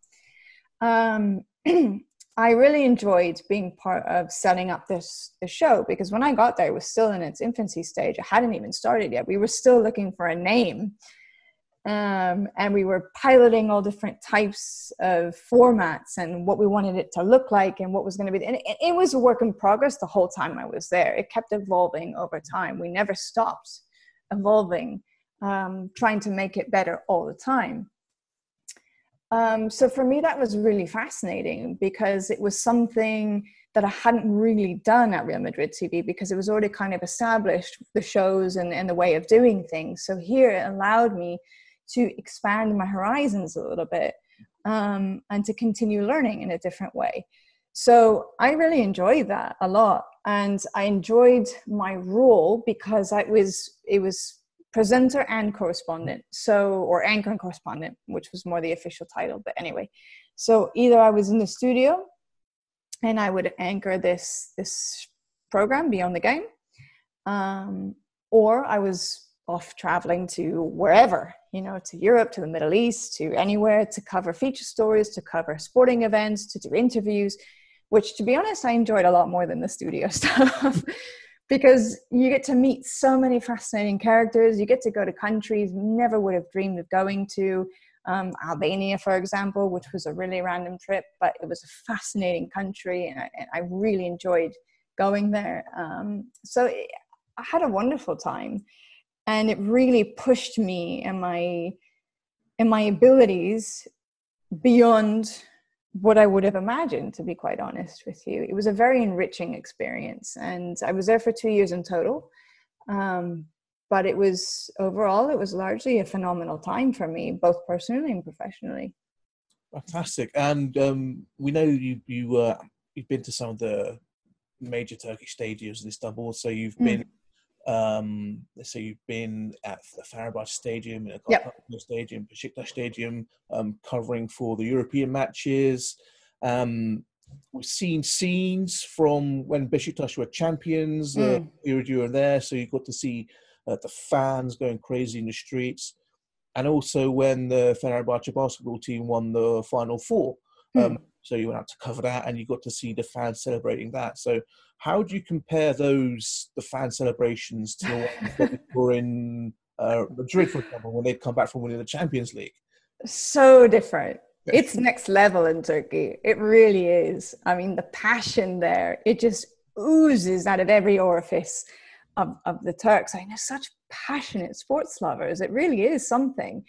Um, i really enjoyed being part of setting up this, this show because when i got there it was still in its infancy stage. It hadn't even started yet. We were still looking for a name um, and we were piloting all different types of formats and what we wanted it to look like and what was going to be and it, it, was a work in progress the whole time i was there. It kept evolving over time. We never stopped evolving um, trying to make it better all the time. Um, so for me that was really fascinating because it was something that I hadn't really done at Real Madrid TV because it was already kind of established the shows and, and the way of doing things. So here it allowed me to expand my horizons a little bit um, and to continue learning in a different way. So I really enjoyed that a lot, and I enjoyed my role because I was it was presenter and correspondent, so or anchor and correspondent, which was more the official title. But anyway, so either I was in the studio and I would anchor this this program Beyond the Game, um, or I was off traveling to wherever you know, to Europe, to the Middle East, to anywhere to cover feature stories, to cover sporting events, to do interviews, which to be honest, I enjoyed a lot more than the studio stuff because you get to meet so many fascinating characters. You get to go to countries never would have dreamed of going to. Um, Albania, for example, which was a really random trip, but it was a fascinating country, and I, and I really enjoyed going there. Um, so it, I had a wonderful time and it really pushed me and my and my abilities beyond what I would have imagined, to be quite honest with you. It was a very enriching experience, and I was there for two years in total. Um, but it was overall, it was largely a phenomenal time for me, both personally and professionally. Fantastic, and um, we know you you uh, you've been to some of the major Turkish stadiums in Istanbul, so you've mm. been um, so you've been at the Fenerbahce Stadium, in a yep. Stadium, Besiktas Stadium, um, covering for the European matches. Um, we've seen scenes from when Besiktas were champions. Mm. Uh, you were there, so you got to see uh, the fans going crazy in the streets, and also when the Fenerbahce basketball team won the Final Four. Mm. So you went out to cover that, and you got to see the fans celebrating that. So how do you compare those the fan celebrations to the ones were in uh, Madrid, for example, when they'd come back from winning the Champions League? So different. It's next level in Turkey. It really is. I mean, the passion there, it just oozes out of every orifice of, of the Turks. I mean, they're such passionate sports lovers. It really is something.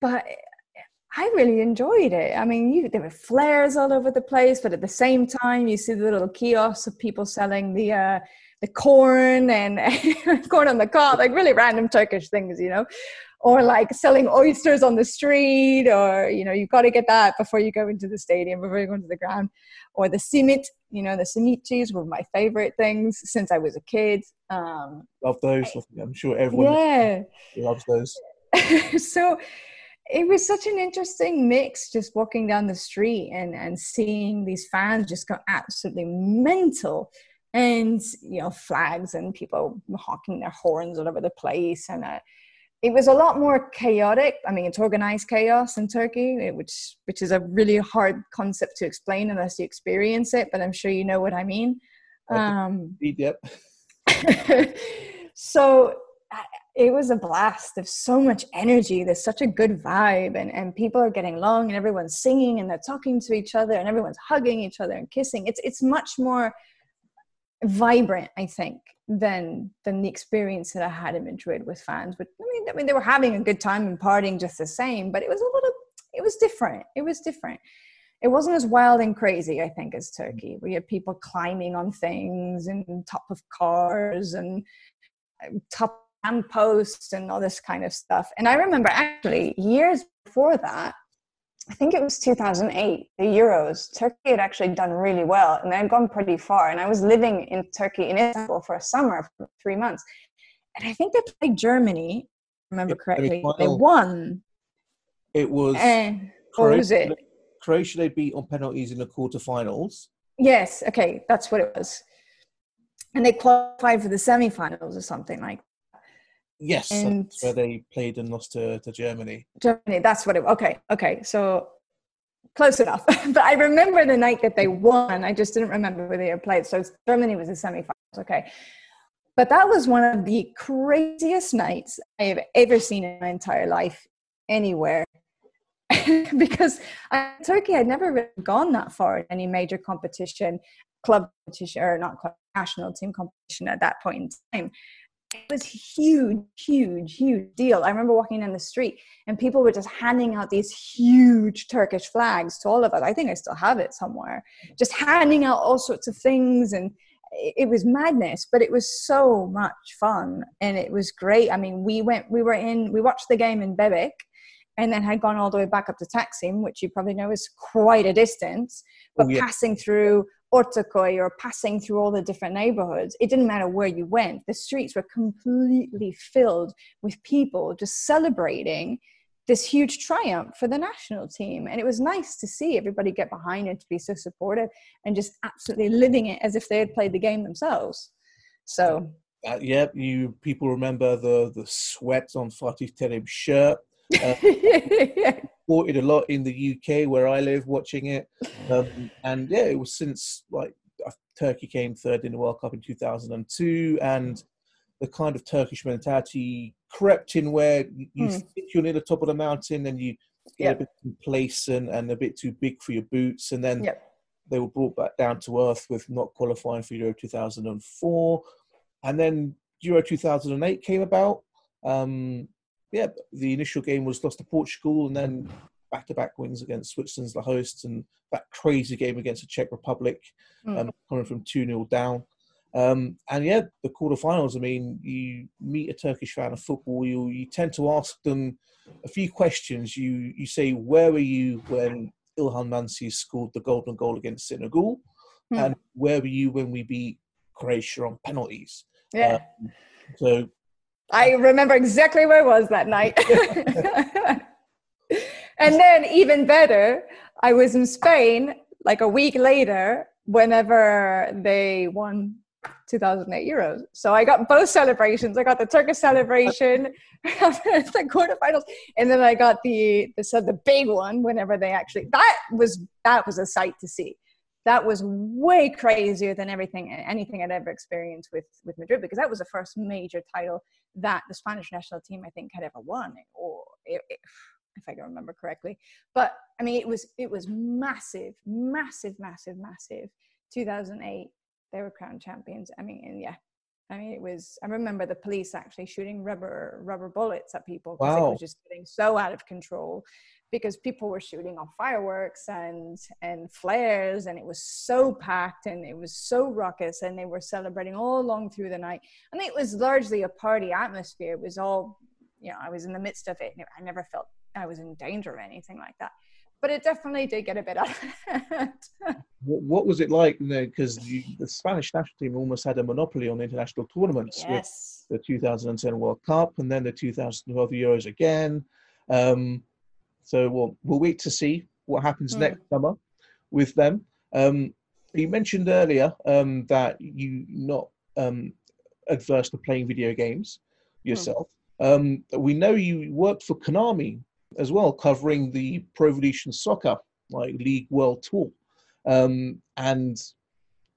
But I really enjoyed it. I mean, you, there were flares all over the place, but at the same time, you see the little kiosks of people selling the uh, the corn and corn on the cob, like really random Turkish things, you know, or like selling oysters on the street, or you know, you've got to get that before you go into the stadium, before you go into the ground, or the simit, you know, the simit cheese were my favorite things since I was a kid. Um, Love those. I'm sure everyone yeah. loves those. so it was such an interesting mix just walking down the street and and seeing these fans just go absolutely mental and you know flags and people honking their horns all over the place. And uh, it was a lot more chaotic. I mean it's organized chaos in turkey which which is a really hard concept to explain unless you experience it but i'm sure you know what i mean. Um, yep. so it was a blast. There's so much energy. There's such a good vibe, and, and people are getting along, and everyone's singing, and they're talking to each other, and everyone's hugging each other and kissing. It's it's much more vibrant, I think, than than the experience that I had in Madrid with fans. But I mean, I mean, they were having a good time and partying just the same, but it was a little, it was different. It was different. it wasn't as wild and crazy, I think, as Turkey. We had people climbing on things and top of cars and uh, top posts and all this kind of stuff. And I remember actually years before that, I think it was 2008, the Euros, Turkey had actually done really well and they had gone pretty far. And I was living in Turkey, in Istanbul for a summer, for three months. And I think they played Germany, remember correctly. They won. It was eh, And what was it? Croatia they beat on penalties in the quarterfinals. Yes, okay, that's what it was. And they qualified for the semifinals or something like Yes, And- where they played and lost to, to Germany. Germany. That's what it. Okay, okay. So close enough. but I remember the night that they won. I just didn't remember where they had played. So Germany was the semifinals. Okay, but that was one of the craziest nights I have ever seen in my entire life anywhere. because I, Turkey had never really gone that far in any major competition, club competition, or not club, national team competition at that point in time. It was huge, huge, huge deal. I remember walking in the street and people were just handing out these huge Turkish flags to all of us. I think I still have it somewhere. Just handing out all sorts of things and it it was madness, but it was so much fun and it was great. I mean, we went, we were in, we watched the game in Bebek and then had gone all the way back up to Taksim, which you probably know is quite a distance, oh, but Oh, yeah. passing through Ortaköy or passing through all the different neighborhoods, it didn't matter where you went. The streets were completely filled with people just celebrating this huge triumph for the national team. And it was nice to see everybody get behind it, to be so supportive and just absolutely living it as if they had played the game themselves. So, Uh, yeah, you people remember the the sweat on Fatih Terim's shirt. Supported a lot in the UK where I live, watching it, um, and yeah, it was since like uh, Turkey came third in the World Cup in 2002, and the kind of Turkish mentality crept in where you, you Hmm. think you're near the top of the mountain and you get Yep. a bit complacent and a bit too big for your boots, and then Yep. they were brought back down to earth with not qualifying for Euro 2004, and then Euro 2008 came about. Um, yeah, the initial game was lost to Portugal, and then back-to-back wins against Switzerland's the hosts, and that crazy game against the Czech Republic, Mm. um, coming from two 0 down. Um, and yeah, the quarterfinals. I mean, you meet a Turkish fan of football, you you tend to ask them a few questions. You you say, "Where were you when Ilhan Mansız scored the golden goal against Senegal?" Hmm. And where were you when we beat Croatia on penalties? yeah. So I remember exactly where I was that night. and then, even better, I was in Spain like a week later whenever they won 2008 Euros. So I got both celebrations. I got the Turkish celebration, the quarterfinals, and then I got the the the big one whenever they actually that was that was a sight to see. That was way crazier than everything anything I'd ever experienced with with Madrid because that was the first major title that the Spanish national team I think had ever won, or if, if I can remember correctly. But I mean, it was it was massive, massive, massive, massive. 2008, they were crowned champions. I mean, and yeah, I mean, it was. I remember the police actually shooting rubber rubber bullets at people because it was just getting so out of control. Because people were shooting off fireworks and and flares, and it was so packed and it was so raucous, and they were celebrating all along through the night. I mean, it was largely a party atmosphere. It was all, you know, I was in the midst of it. And I never felt I was in danger or anything like that. But it definitely did get a bit out of hand. what, what was it like? Because the Spanish national team almost had a monopoly on international tournaments with the 2010 World Cup and then the 2012 Euros again. Um, so we'll, we'll wait to see what happens Mm. next summer with them. Um, you mentioned earlier um, that you're not um, adverse to playing video games yourself. Um, we know you worked for Konami as well, covering the Pro Evolution Soccer like League World Tour. Um, and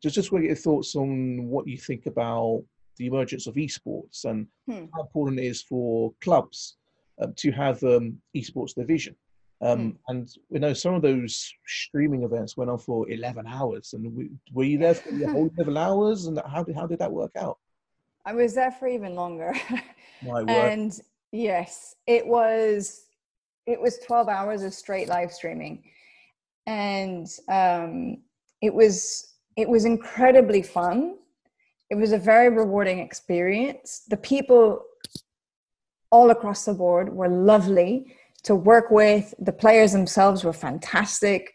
just just want to get your thoughts on what you think about the emergence of esports and Hmm. how important it is for clubs um, to have um, esports division. Um, And we know some of those streaming events went on for 11 hours. And we, were you there for the whole 11 hours? And how did, how did that work out? I was there for even longer. My word. and yes, it was it was 12 hours of straight live streaming. and um, it was it was incredibly fun. It was a very rewarding experience. The people all across the board were lovely to work with. The players themselves were fantastic.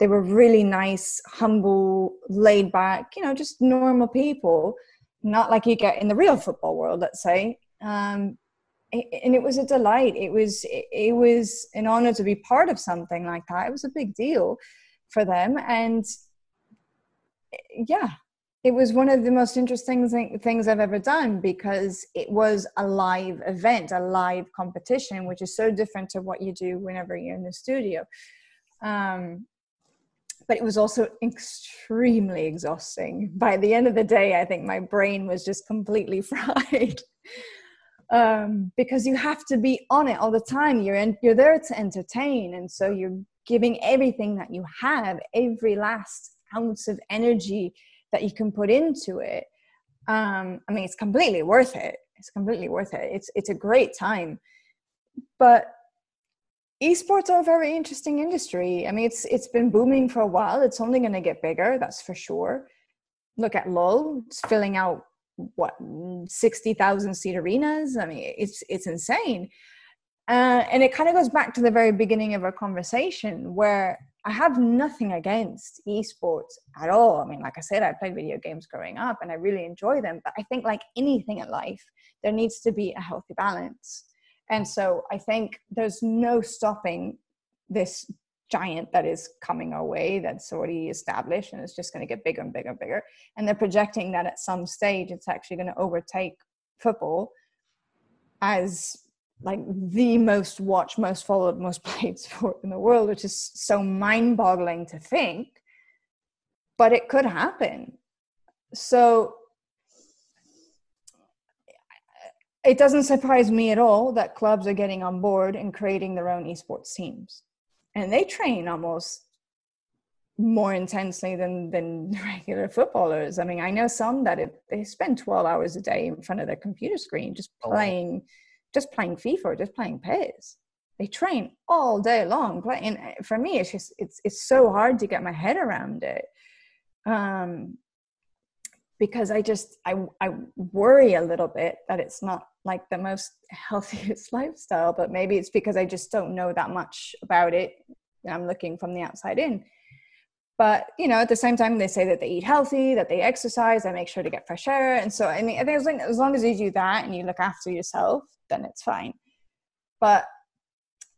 They were really nice, humble, laid back, you know, just normal people, not like you get in the real football world, let's say. Um, and it was a delight. It was it was an honor to be part of something like that. It was a big deal for them, and yeah, it was one of the most interesting things I've ever done because it was a live event, a live competition, which is so different to what you do whenever you're in the studio. Um, but it was also extremely exhausting. By the end of the day, I think my brain was just completely fried um, because you have to be on it all the time. You're in, you're there to entertain, and so you're giving everything that you have, every last ounce of energy that you can put into it. Um, I mean, it's completely worth it. It's completely worth it. It's it's a great time, but esports are a very interesting industry. I mean, it's it's been booming for a while. It's only going to get bigger, that's for sure. Look at LOL; it's filling out what sixty thousand seat arenas. I mean, it's it's insane. Uh, and it kind of goes back to the very beginning of our conversation, where I have nothing against esports at all. I mean, like I said, I played video games growing up, and I really enjoy them. But I think, like anything in life, there needs to be a healthy balance and so I think there's no stopping this giant that is coming our way that's already established and it's just going to get bigger and bigger and bigger. And they're projecting that at some stage it's actually going to overtake football as like the most watched, most followed, most played sport in the world, which is so mind boggling to think. But it could happen. So it doesn't surprise me at all that clubs are getting on board and creating their own esports teams and they train almost more intensely than than regular footballers i mean i know some that it, they spend 12 hours a day in front of their computer screen just oh, playing oh. just playing fifa or just playing PES. they train all day long and for me it's just it's it's so hard to get my head around it um because I just I I worry a little bit that it's not like the most healthiest lifestyle, but maybe it's because I just don't know that much about it. I'm looking from the outside in. But you know, at the same time, they say that they eat healthy, that they exercise, they make sure to get fresh air, and so I mean, I think as long, as long as you do that and you look after yourself, then it's fine. But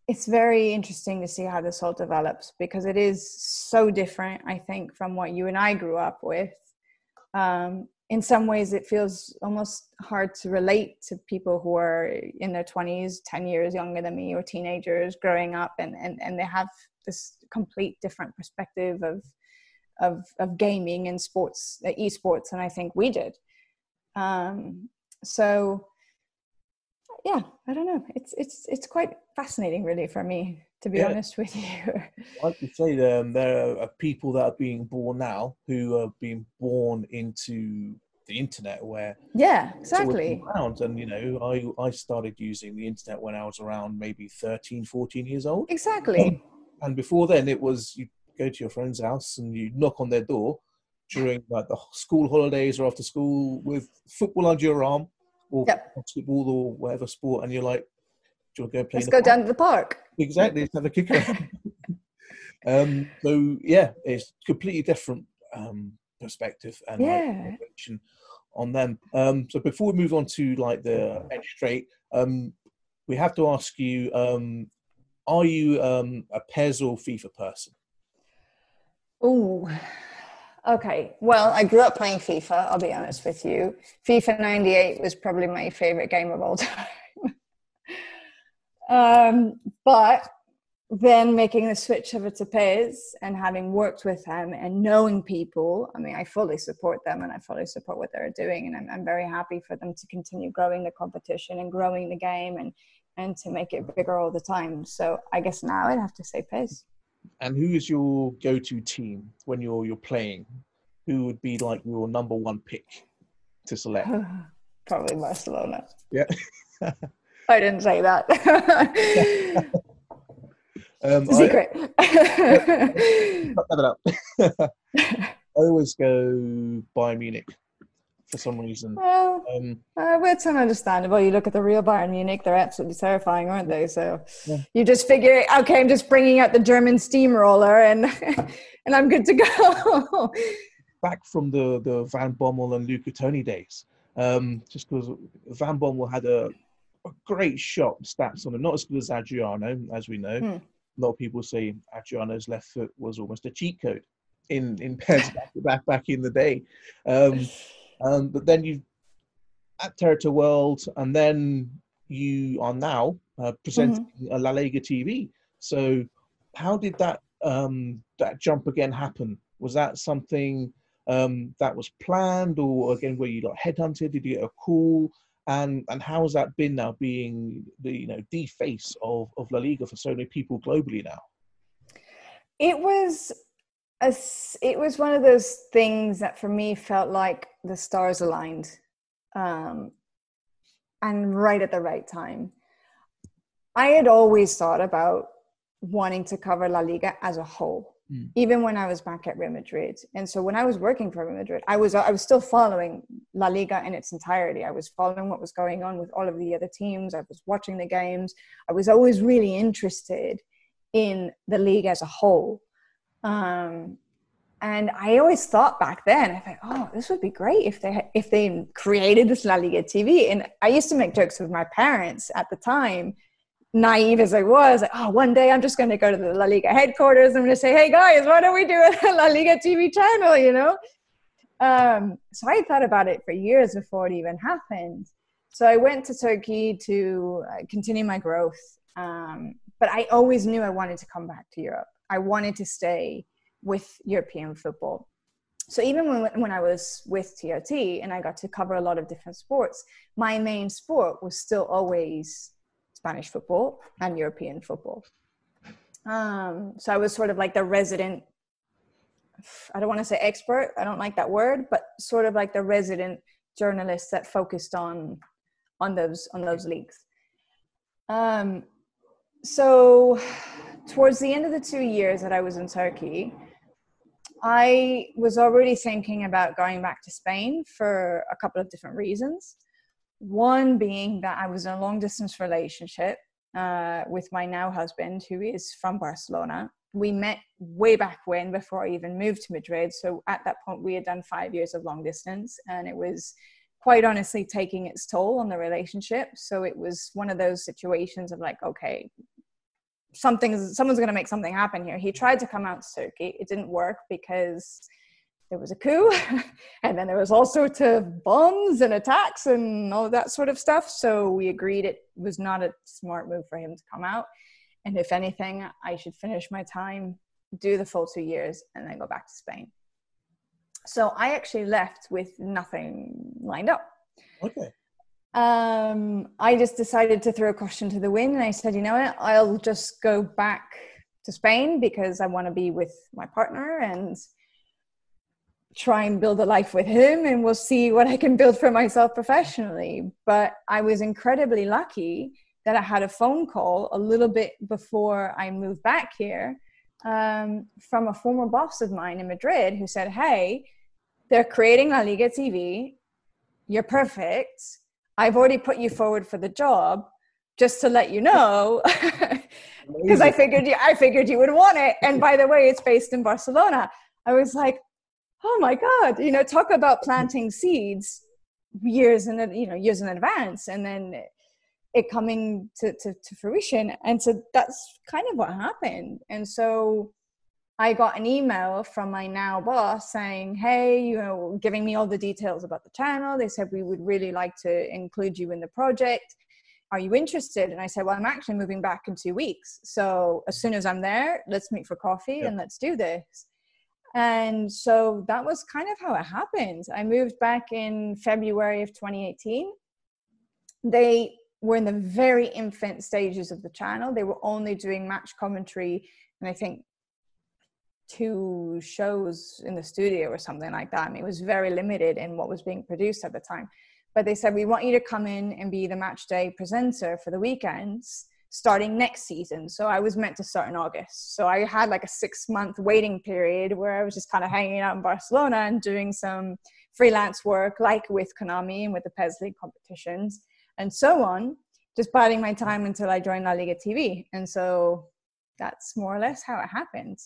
it's very interesting to see how this all develops because it is so different, I think, from what you and I grew up with um, in some ways it feels almost hard to relate to people who are in their 20s 10 years younger than me or teenagers growing up and, and, and they have this complete different perspective of of, of gaming and sports uh, esports and i think we did. Um, so yeah i don't know. It's it's it's quite fascinating really for me to be yeah. honest with you. Like you say, um, there are people that are being born now who are being born into the internet where yeah exactly around and you know i i started using the internet when i was around maybe 13 14 years old exactly and before then it was you go to your friend's house and you knock on their door during like the school holidays or after school with football under your arm or yep. basketball or whatever sport and you're like do you want to go play? Let's go park? down to the park. Exactly. Let's have a kick um, so yeah, it's completely different um, perspective and yeah. like, on them. Um, so before we move on to like the edge straight, um, we have to ask you: um, Are you um, a PES or FIFA person? Oh, okay. Well, I grew up playing FIFA. I'll be honest with you. FIFA '98 was probably my favorite game of all time. Um, but then making the switch over to PES and having worked with them and knowing people, I mean, I fully support them and I fully support what they're doing. And I'm, I'm very happy for them to continue growing the competition and growing the game and, and to make it bigger all the time. So I guess now I'd have to say PES. And who is your go-to team when you're you're playing? Who would be like your number one pick to select? Probably Barcelona. Yeah. I didn't say that. Um, secret. I, up. I always go Bayern Munich for some reason. well, Um, uh, it's understandable. You look at the real Bayern Munich; they're absolutely terrifying, aren't they? So Yeah. you just figure, okay, I'm just bringing out the German steamroller, and and I'm good to go. back from the, the Van Bommel and Luca Toni days, um, just because Van Bommel had a, a great shot stats on him, not as good as Adriano, as we know. Hmm. A lot of people say Adriano's left foot was almost a cheat code in in back, back back in the day. Um, um, but then you at TRT World, and then you are now uh, presenting a La Liga TV. So, how did that um, that jump again happen? Was that something um, that was planned, or again, were you like headhunted? Did you get a call? And and how has that been now, being the you know the face of, of La Liga for so many people globally now? It was a, it was one of those things that for me felt like the stars aligned, um, and right at the right time. I had always thought about wanting to cover La Liga as a whole, Mm. even when I was back at Real Madrid. And so when I was working for Real Madrid, I was I was still following La Liga in its entirety. I was following what was going on with all of the other teams. I was watching the games. I was always really interested in the league as a whole. Um, and I always thought back then, I thought, oh, this would be great if they if they created this La Liga TV. And I used to make jokes with my parents at the time, naive as I was. Like, oh, one day I'm just going to go to the La Liga headquarters. I'm going to say, hey guys, why don't we do a La Liga TV channel? You know. Um, so I thought about it for years before it even happened. So I went to Turkey to uh, continue my growth. Um, but I always knew I wanted to come back to Europe. I wanted to stay with European football. So even when, when I was with TRT and I got to cover a lot of different sports, my main sport was still always Spanish football and European football. Um, so I was sort of like the resident, I don't want to say expert, I don't like that word, but sort of like the resident journalist that focused on on those on those leagues. Um, so towards the end of the two years that I was in Turkey, I was already thinking about going back to Spain for a couple of different reasons. One being that I was in a long distance relationship uh, with my now husband, who is from Barcelona. We met way back when, before I even moved to Madrid. So at that point, we had done five years of long distance, and it was quite honestly taking its toll on the relationship. So it was one of those situations of like, okay, something someone's going to make something happen here. He tried to come out to Turkey. It didn't work because there was a coup and then there was all sorts of bombs and attacks and all that sort of stuff. So we agreed it was not a smart move for him to come out. And if anything, I should finish my time, do the full two years, and then go back to Spain. So I actually left with nothing lined up Okay. um, I just decided to throw a caution to the wind, and I said, you know what, I'll just go back to Spain because I want to be with my partner and try and build a life with him, and we'll see what I can build for myself professionally. But I was incredibly lucky that I had a phone call a little bit before I moved back here um, from a former boss of mine in Madrid who said, hey, they're creating La Liga TV. You're perfect. I've already put you forward for the job just to let you know because I figured you I figured you would want it. And by the way, it's based in Barcelona. I was like, oh my god, you know, talk about planting seeds years in you know years in advance, and then it coming to, to, to fruition. And so that's kind of what happened. And so I got an email from my now boss saying, Hey, you know, giving me all the details about the channel. They said, We would really like to include you in the project. Are you interested? And I said, Well, I'm actually moving back in two weeks. So as soon as I'm there, let's meet for coffee Yeah. and let's do this. And so that was kind of how it happened. I moved back in February of 2018. They were in the very infant stages of the channel. They were only doing match commentary and I think two shows in the studio or something like that. I mean, it was very limited in what was being produced at the time. But they said, we want you to come in and be the match day presenter for the weekends starting next season. So I was meant to start in August. So I had like a six month waiting period where I was just kind of hanging out in Barcelona and doing some freelance work, like with Konami and with the PES League competitions and so on, just biding my time until I joined La Liga TV. And so that's more or less how it happened.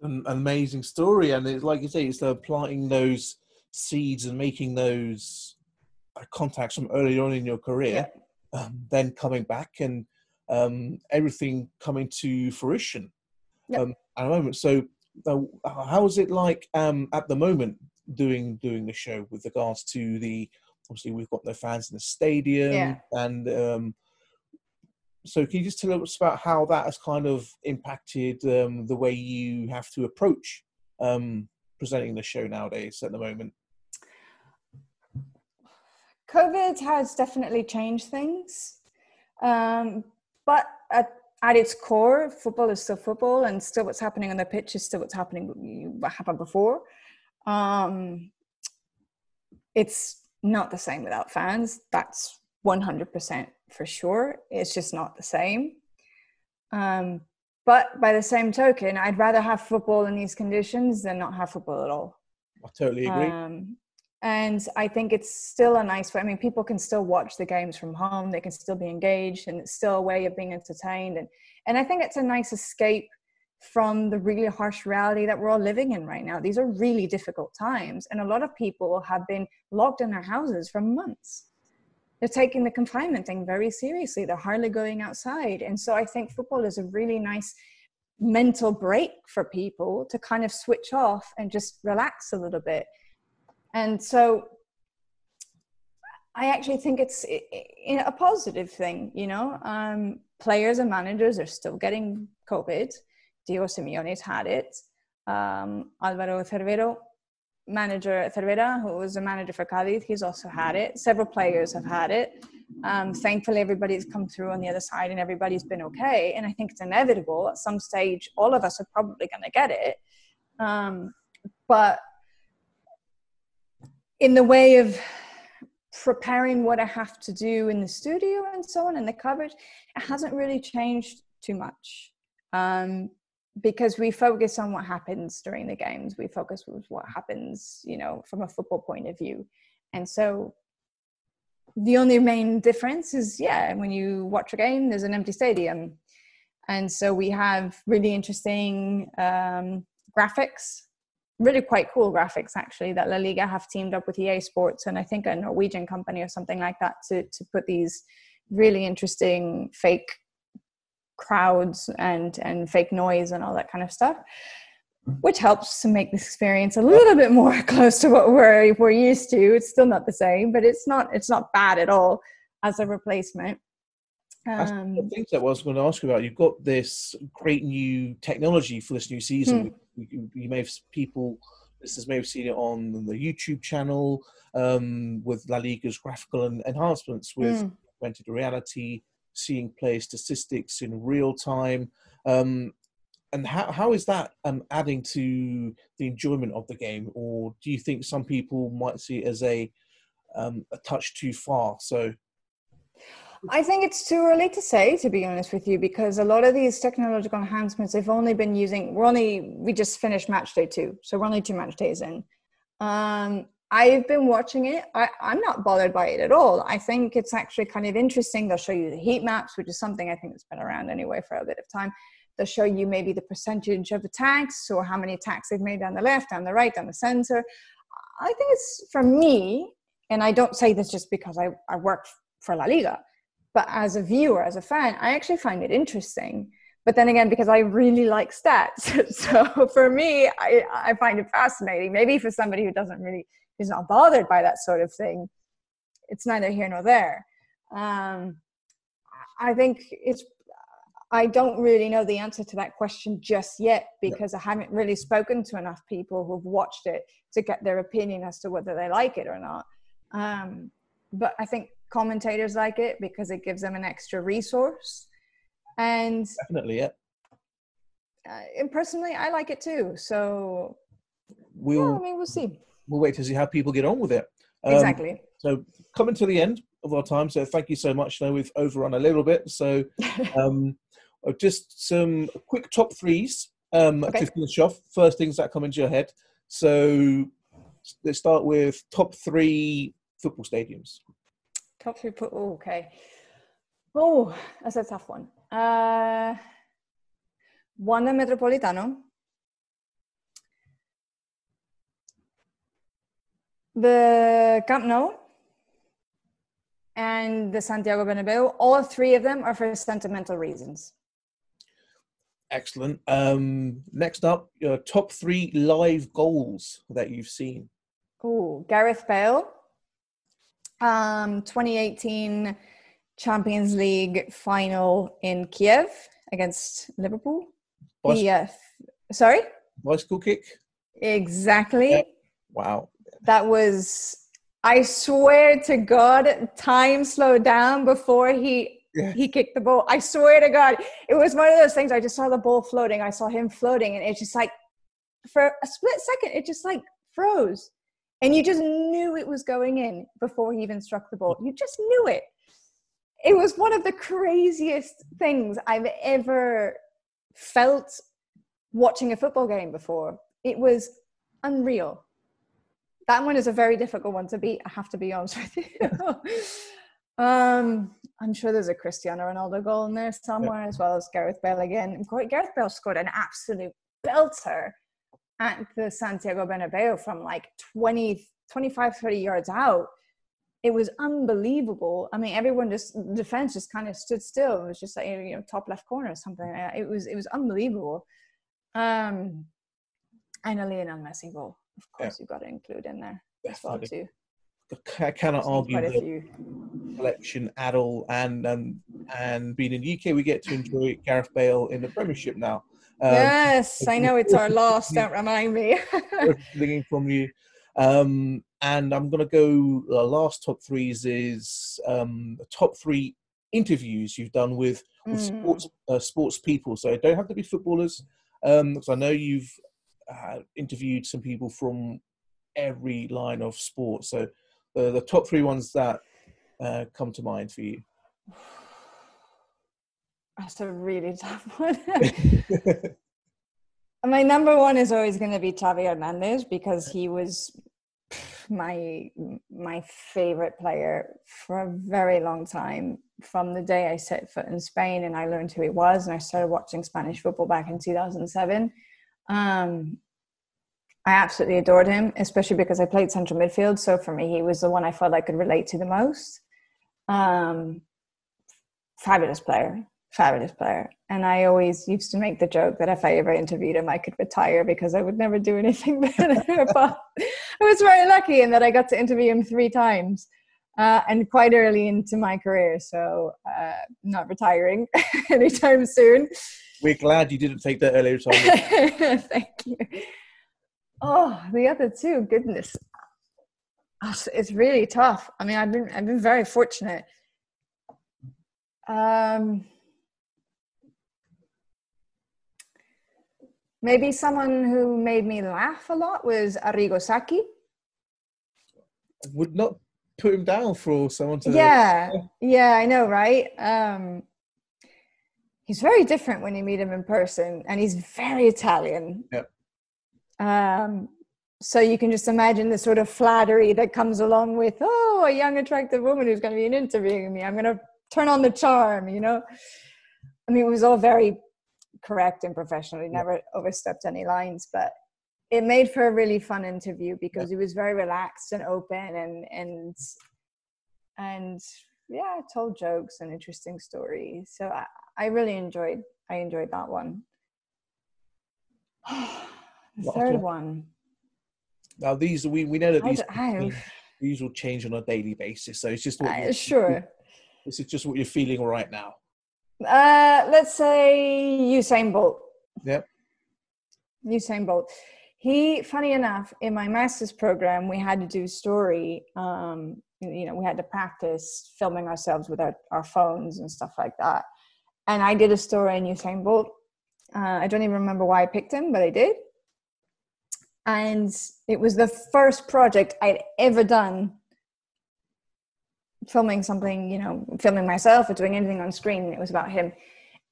An amazing story, and it's like you say, it's planting those seeds and making those uh, contacts from early on in your career, um, then coming back and um, everything coming to fruition Yep. um, at the moment. So, uh, how is it like um, at the moment doing doing the show with regards to the obviously we've got no fans in the stadium Yeah. and um, so can you just tell us about how that has kind of impacted um, the way you have to approach um, presenting the show nowadays at the moment? COVID has definitely changed things. Um, but at, at its core, football is still football, and still what's happening on the pitch is still what's happening, what happened before. Um, it's not the same without fans. That's 100% for sure. It's just not the same. Um, but by the same token, I'd rather have football in these conditions than not have football at all. I totally agree. Um, and I think it's still a nice way. I mean, people can still watch the games from home. They can still be engaged, and it's still a way of being entertained. And and I think it's a nice escape from the really harsh reality that we're all living in right now. These are really difficult times, and a lot of people have been locked in their houses for months. They're taking the confinement thing very seriously. They're hardly going outside, and so I think football is a really nice mental break for people to kind of switch off and just relax a little bit and so i actually think it's a positive thing you know? Um, players and managers are still getting covid. Diego Simeone's had it. Um, alvaro cervero manager cervera who was a manager for Cadiz he's also had it. Several players have had it. Um, thankfully everybody's come through on the other side and everybody's been okay. And i think it's inevitable at some stage all of us are probably going to get it. Um, but in the way of preparing what I have to do in the studio and so on and the coverage, it hasn't really changed too much. Um, because we focus on what happens during the games. We focus with what happens, you know, from a football point of view. And so the only main difference is, yeah, when you watch a game, there's an empty stadium. And so we have really interesting um, graphics really quite cool graphics actually that La Liga have teamed up with EA Sports and I think a Norwegian company or something like that to to put these really interesting fake crowds and and fake noise and all that kind of stuff which helps to make this experience a little bit more close to what we're we're used to. It's still not the same but it's not it's not bad at all as a replacement um, the things that I was going to ask you about. You've got this great new technology for this new season. Hmm. You, you may have people, listeners may have seen it on the YouTube channel um, with La Liga's graphical en- enhancements with Mm. augmented reality, seeing player statistics in real time. Um, and how, how is that um, adding to the enjoyment of the game? Or do you think some people might see it as a, um, a touch too far? So, I think it's too early to say, to be honest with you, because a lot of these technological enhancements, they've only been using, we're only, we just finished match day two. So we're only two match days in. Um, I've been watching it. I, I'm not bothered by it at all. I think it's actually kind of interesting. They'll show you the heat maps, which is something I think that's been around anyway for a bit of time. They'll show you maybe the percentage of attacks or how many attacks they've made down the left, down the right, down the center. I think it's for me, and I don't say this just because I, I work for La Liga, but as a viewer, as a fan, I actually find it interesting. But then again, because I really like stats, so for me, I, I find it fascinating. Maybe for somebody who doesn't really, who's not bothered by that sort of thing, it's neither here nor there. Um, I think it's. I don't really know the answer to that question just yet because I haven't really spoken to enough people who've watched it to get their opinion as to whether they like it or not. Um, but I think commentators like it because it gives them an extra resource. And, definitely, yeah. uh, and personally, I like it too. So, We'll, yeah, I mean, we'll see. we'll wait to see how people get on with it. Um, exactly. So coming to the end, of our time, so thank you so much. Now we've overrun a little bit, so um, uh, just some quick top threes um, Okay. to finish off. First things that come into your head. So let's start with top three football stadiums. Top three put oh, okay. Oh, that's a tough one. Uh Wanda Metropolitano. The Camp Nou and the Santiago Bernabeu. All three of them are for sentimental reasons. Excellent. Um, next up, your top three live goals that you've seen. Oh, Gareth Bale. Um, 2018 Champions League final in Kiev against Liverpool. Bicycle, Yes. Sorry? bicycle kick. Exactly. Yeah. Wow. That was, I swear to God, time slowed down before he Yeah. he kicked the ball. I swear to God, it was one of those things. I just saw the ball floating. I saw him floating, and it's just like, for a split second, it just like froze, and you just knew it was going in before he even struck the ball. You just knew it. It was one of the craziest things I've ever felt watching a football game before. It was unreal. That one is a very difficult one to beat. I have to be honest with you. um, I'm sure there's a Cristiano Ronaldo goal in there somewhere, as well as Gareth Bale again. Gareth Bale scored an absolute belter at the Santiago Bernabeu from like 20, 25, 30 yards out. It was unbelievable. I mean, everyone just defense just kind of stood still. It was just like you know top left corner or something. Uh, It was it was unbelievable. Um, and a Lionel Messi goal, of course, you've got to include in there as well Definitely. too. I cannot argue quite a the few. selection at all. And um, and being in the UK, we get to enjoy Gareth Bale in the Premiership now. Um, yes, I know it's our loss. Don't remind me. Looking from you. Um, and I'm going to go, the last top threes is um, top three interviews you've done with, with Mm. sports uh, sports people. So it don't have to be footballers. Um, because I know you've uh, interviewed some people from every line of sport. So the, the top three ones that uh, come to mind for you. That's a really tough one. My number one is always going to be Xavi Hernandez because he was my my favorite player for a very long time. From the day I set foot in Spain and I learned who he was, and I started watching Spanish football back in 2007. Um, I absolutely adored him, especially because I played central midfield. So for me, he was the one I felt I could relate to the most. Um, fabulous player, fabulous player. And I always used to make the joke that if I ever interviewed him, I could retire because I would never do anything better. but I was very lucky in that I got to interview him three times. Uh, and quite early into my career, so uh, not retiring anytime soon. We're glad you didn't take that earlier retirement. Thank you. Oh, the other two, goodness, it's- it's really tough. I mean, I've been I've been very fortunate. Um, maybe someone who made me laugh a lot was Arrigo Sacchi. Would not put him down for someone to. yeah yeah i know right um he's very different when you meet him in person and he's very italian Yep. um so you can just imagine the sort of flattery that comes along with oh a young attractive woman who's going to be interviewing me i'm going to turn on the charm you know i mean it was all very correct and professional he never overstepped any lines but it made for a really fun interview because he was very relaxed and open and and and yeah told jokes and interesting stories so i, I really enjoyed i enjoyed that one the third one. Now these we we know that these these will change on a daily basis. So it's just what uh, sure This is just what you're feeling right now. Uh let's say usain bolt. Yep. usain bolt. He funny enough in my master's program we had to do story um you know we had to practice filming ourselves with our, our phones and stuff like that. And i did a story on usain bolt. Uh, i don't even remember why i picked him but i did. And it was the first project i'd ever done filming something, you know, filming myself or doing anything on screen. It was about him.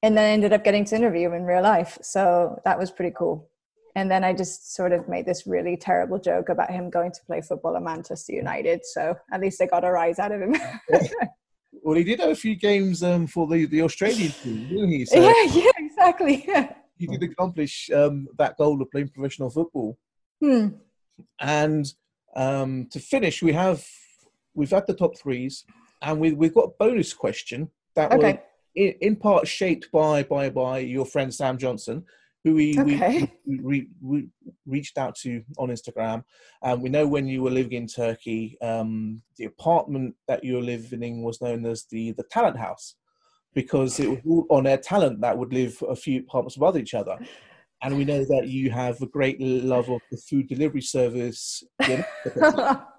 And then I ended up getting to interview him in real life. So that was pretty cool. And then I just sort of made this really terrible joke about him going to play football at Manchester United. So at least I got a rise out of him. Well, he did have a few games um, for the, the Australian team, didn't he? So yeah, yeah, exactly. Yeah. he did accomplish um, that goal of playing professional football. Hmm. And um, to finish, we have we've had the top threes, and we we've got a bonus question that was in, in part shaped by by by your friend Sam Johnson, who we, Okay. we, we, we reached out to on Instagram. And we know when you were living in Turkey, um, the apartment that you were living in was known as the the talent house because it was all on air talent that would live a few apartments above each other. And we know that you have a great love of the food delivery service.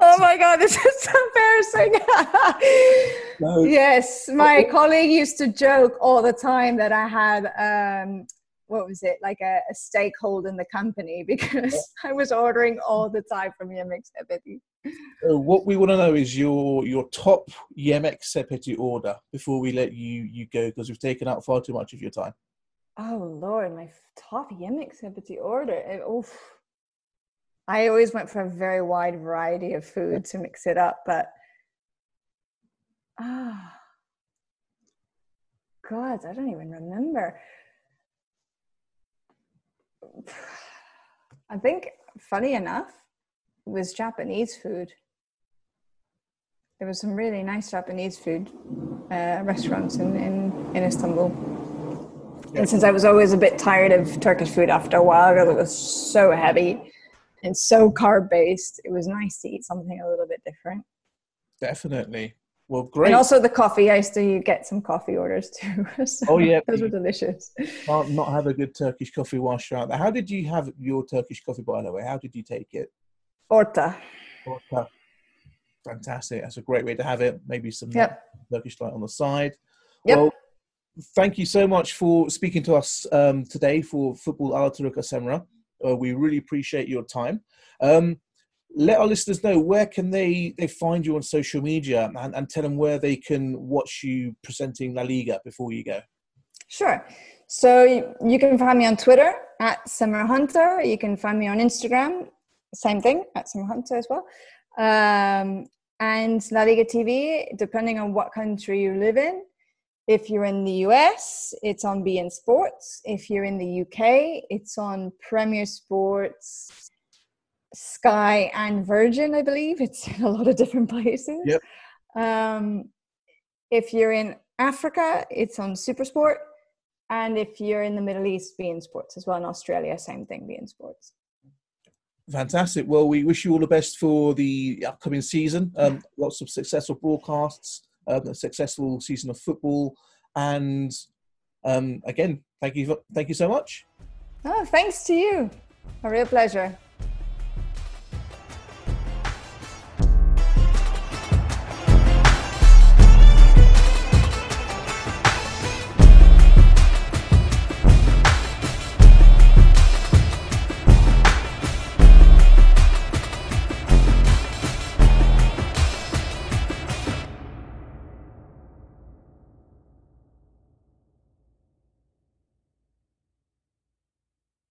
Yeah. oh my god, this is so embarrassing. No. yes, my colleague used to joke all the time that I had um what was it like a, a stakeholder in the company because I was ordering all the time from Yemek Sepeti. So what we want to know is your your top Yemek Sepeti order before we let you you go because we've taken out far too much of your time. Oh Lord, my top Yemek Sepeti order. It- oof. I always went for a very wide variety of food to mix it up, but ah, God, I don't even remember. I think, funny enough, it was Japanese food. There was some really nice Japanese food uh, restaurants in, in, in Istanbul. And since I was always a bit tired of Turkish food after a while because it was so heavy and so carb based, it was nice to eat something a little bit different. Definitely. Well, great. And also the coffee, I used to get some coffee orders too. So Oh, yeah. those were delicious. Can't not have a good Turkish coffee whilst you're out there. How did you have your Turkish coffee, by the way? How did you take it? Orta. Orta. Fantastic. That's a great way to have it. Maybe some Yep. Turkish light on the side. Yep. Well, thank you so much for speaking to us um, today for Football Alaturka Semra. Uh, we really appreciate your time. Um, let our listeners know where can they, they find you on social media and, and tell them where they can watch you presenting La Liga before you go. Sure. So you, can find me on Twitter at Semra Hunter. You can find me on Instagram, same thing at Semra Hunter as well. Um, and La Liga TV, depending on what country you live in. If you're in the US, it's on beIN Sports. If you're in the UK, it's on Premier Sports, Sky, and Virgin, I believe. It's in a lot of different places. Yep. Um, if you're in Africa, it's on Supersport. And if you're in the Middle East, beIN Sports as well. In Australia, same thing, beIN Sports. Fantastic. Well, we wish you all the best for the upcoming season. Um, lots of successful broadcasts, um, a successful season of football, and um, again, thank you, thank you so much. Oh, thanks to you. A real pleasure.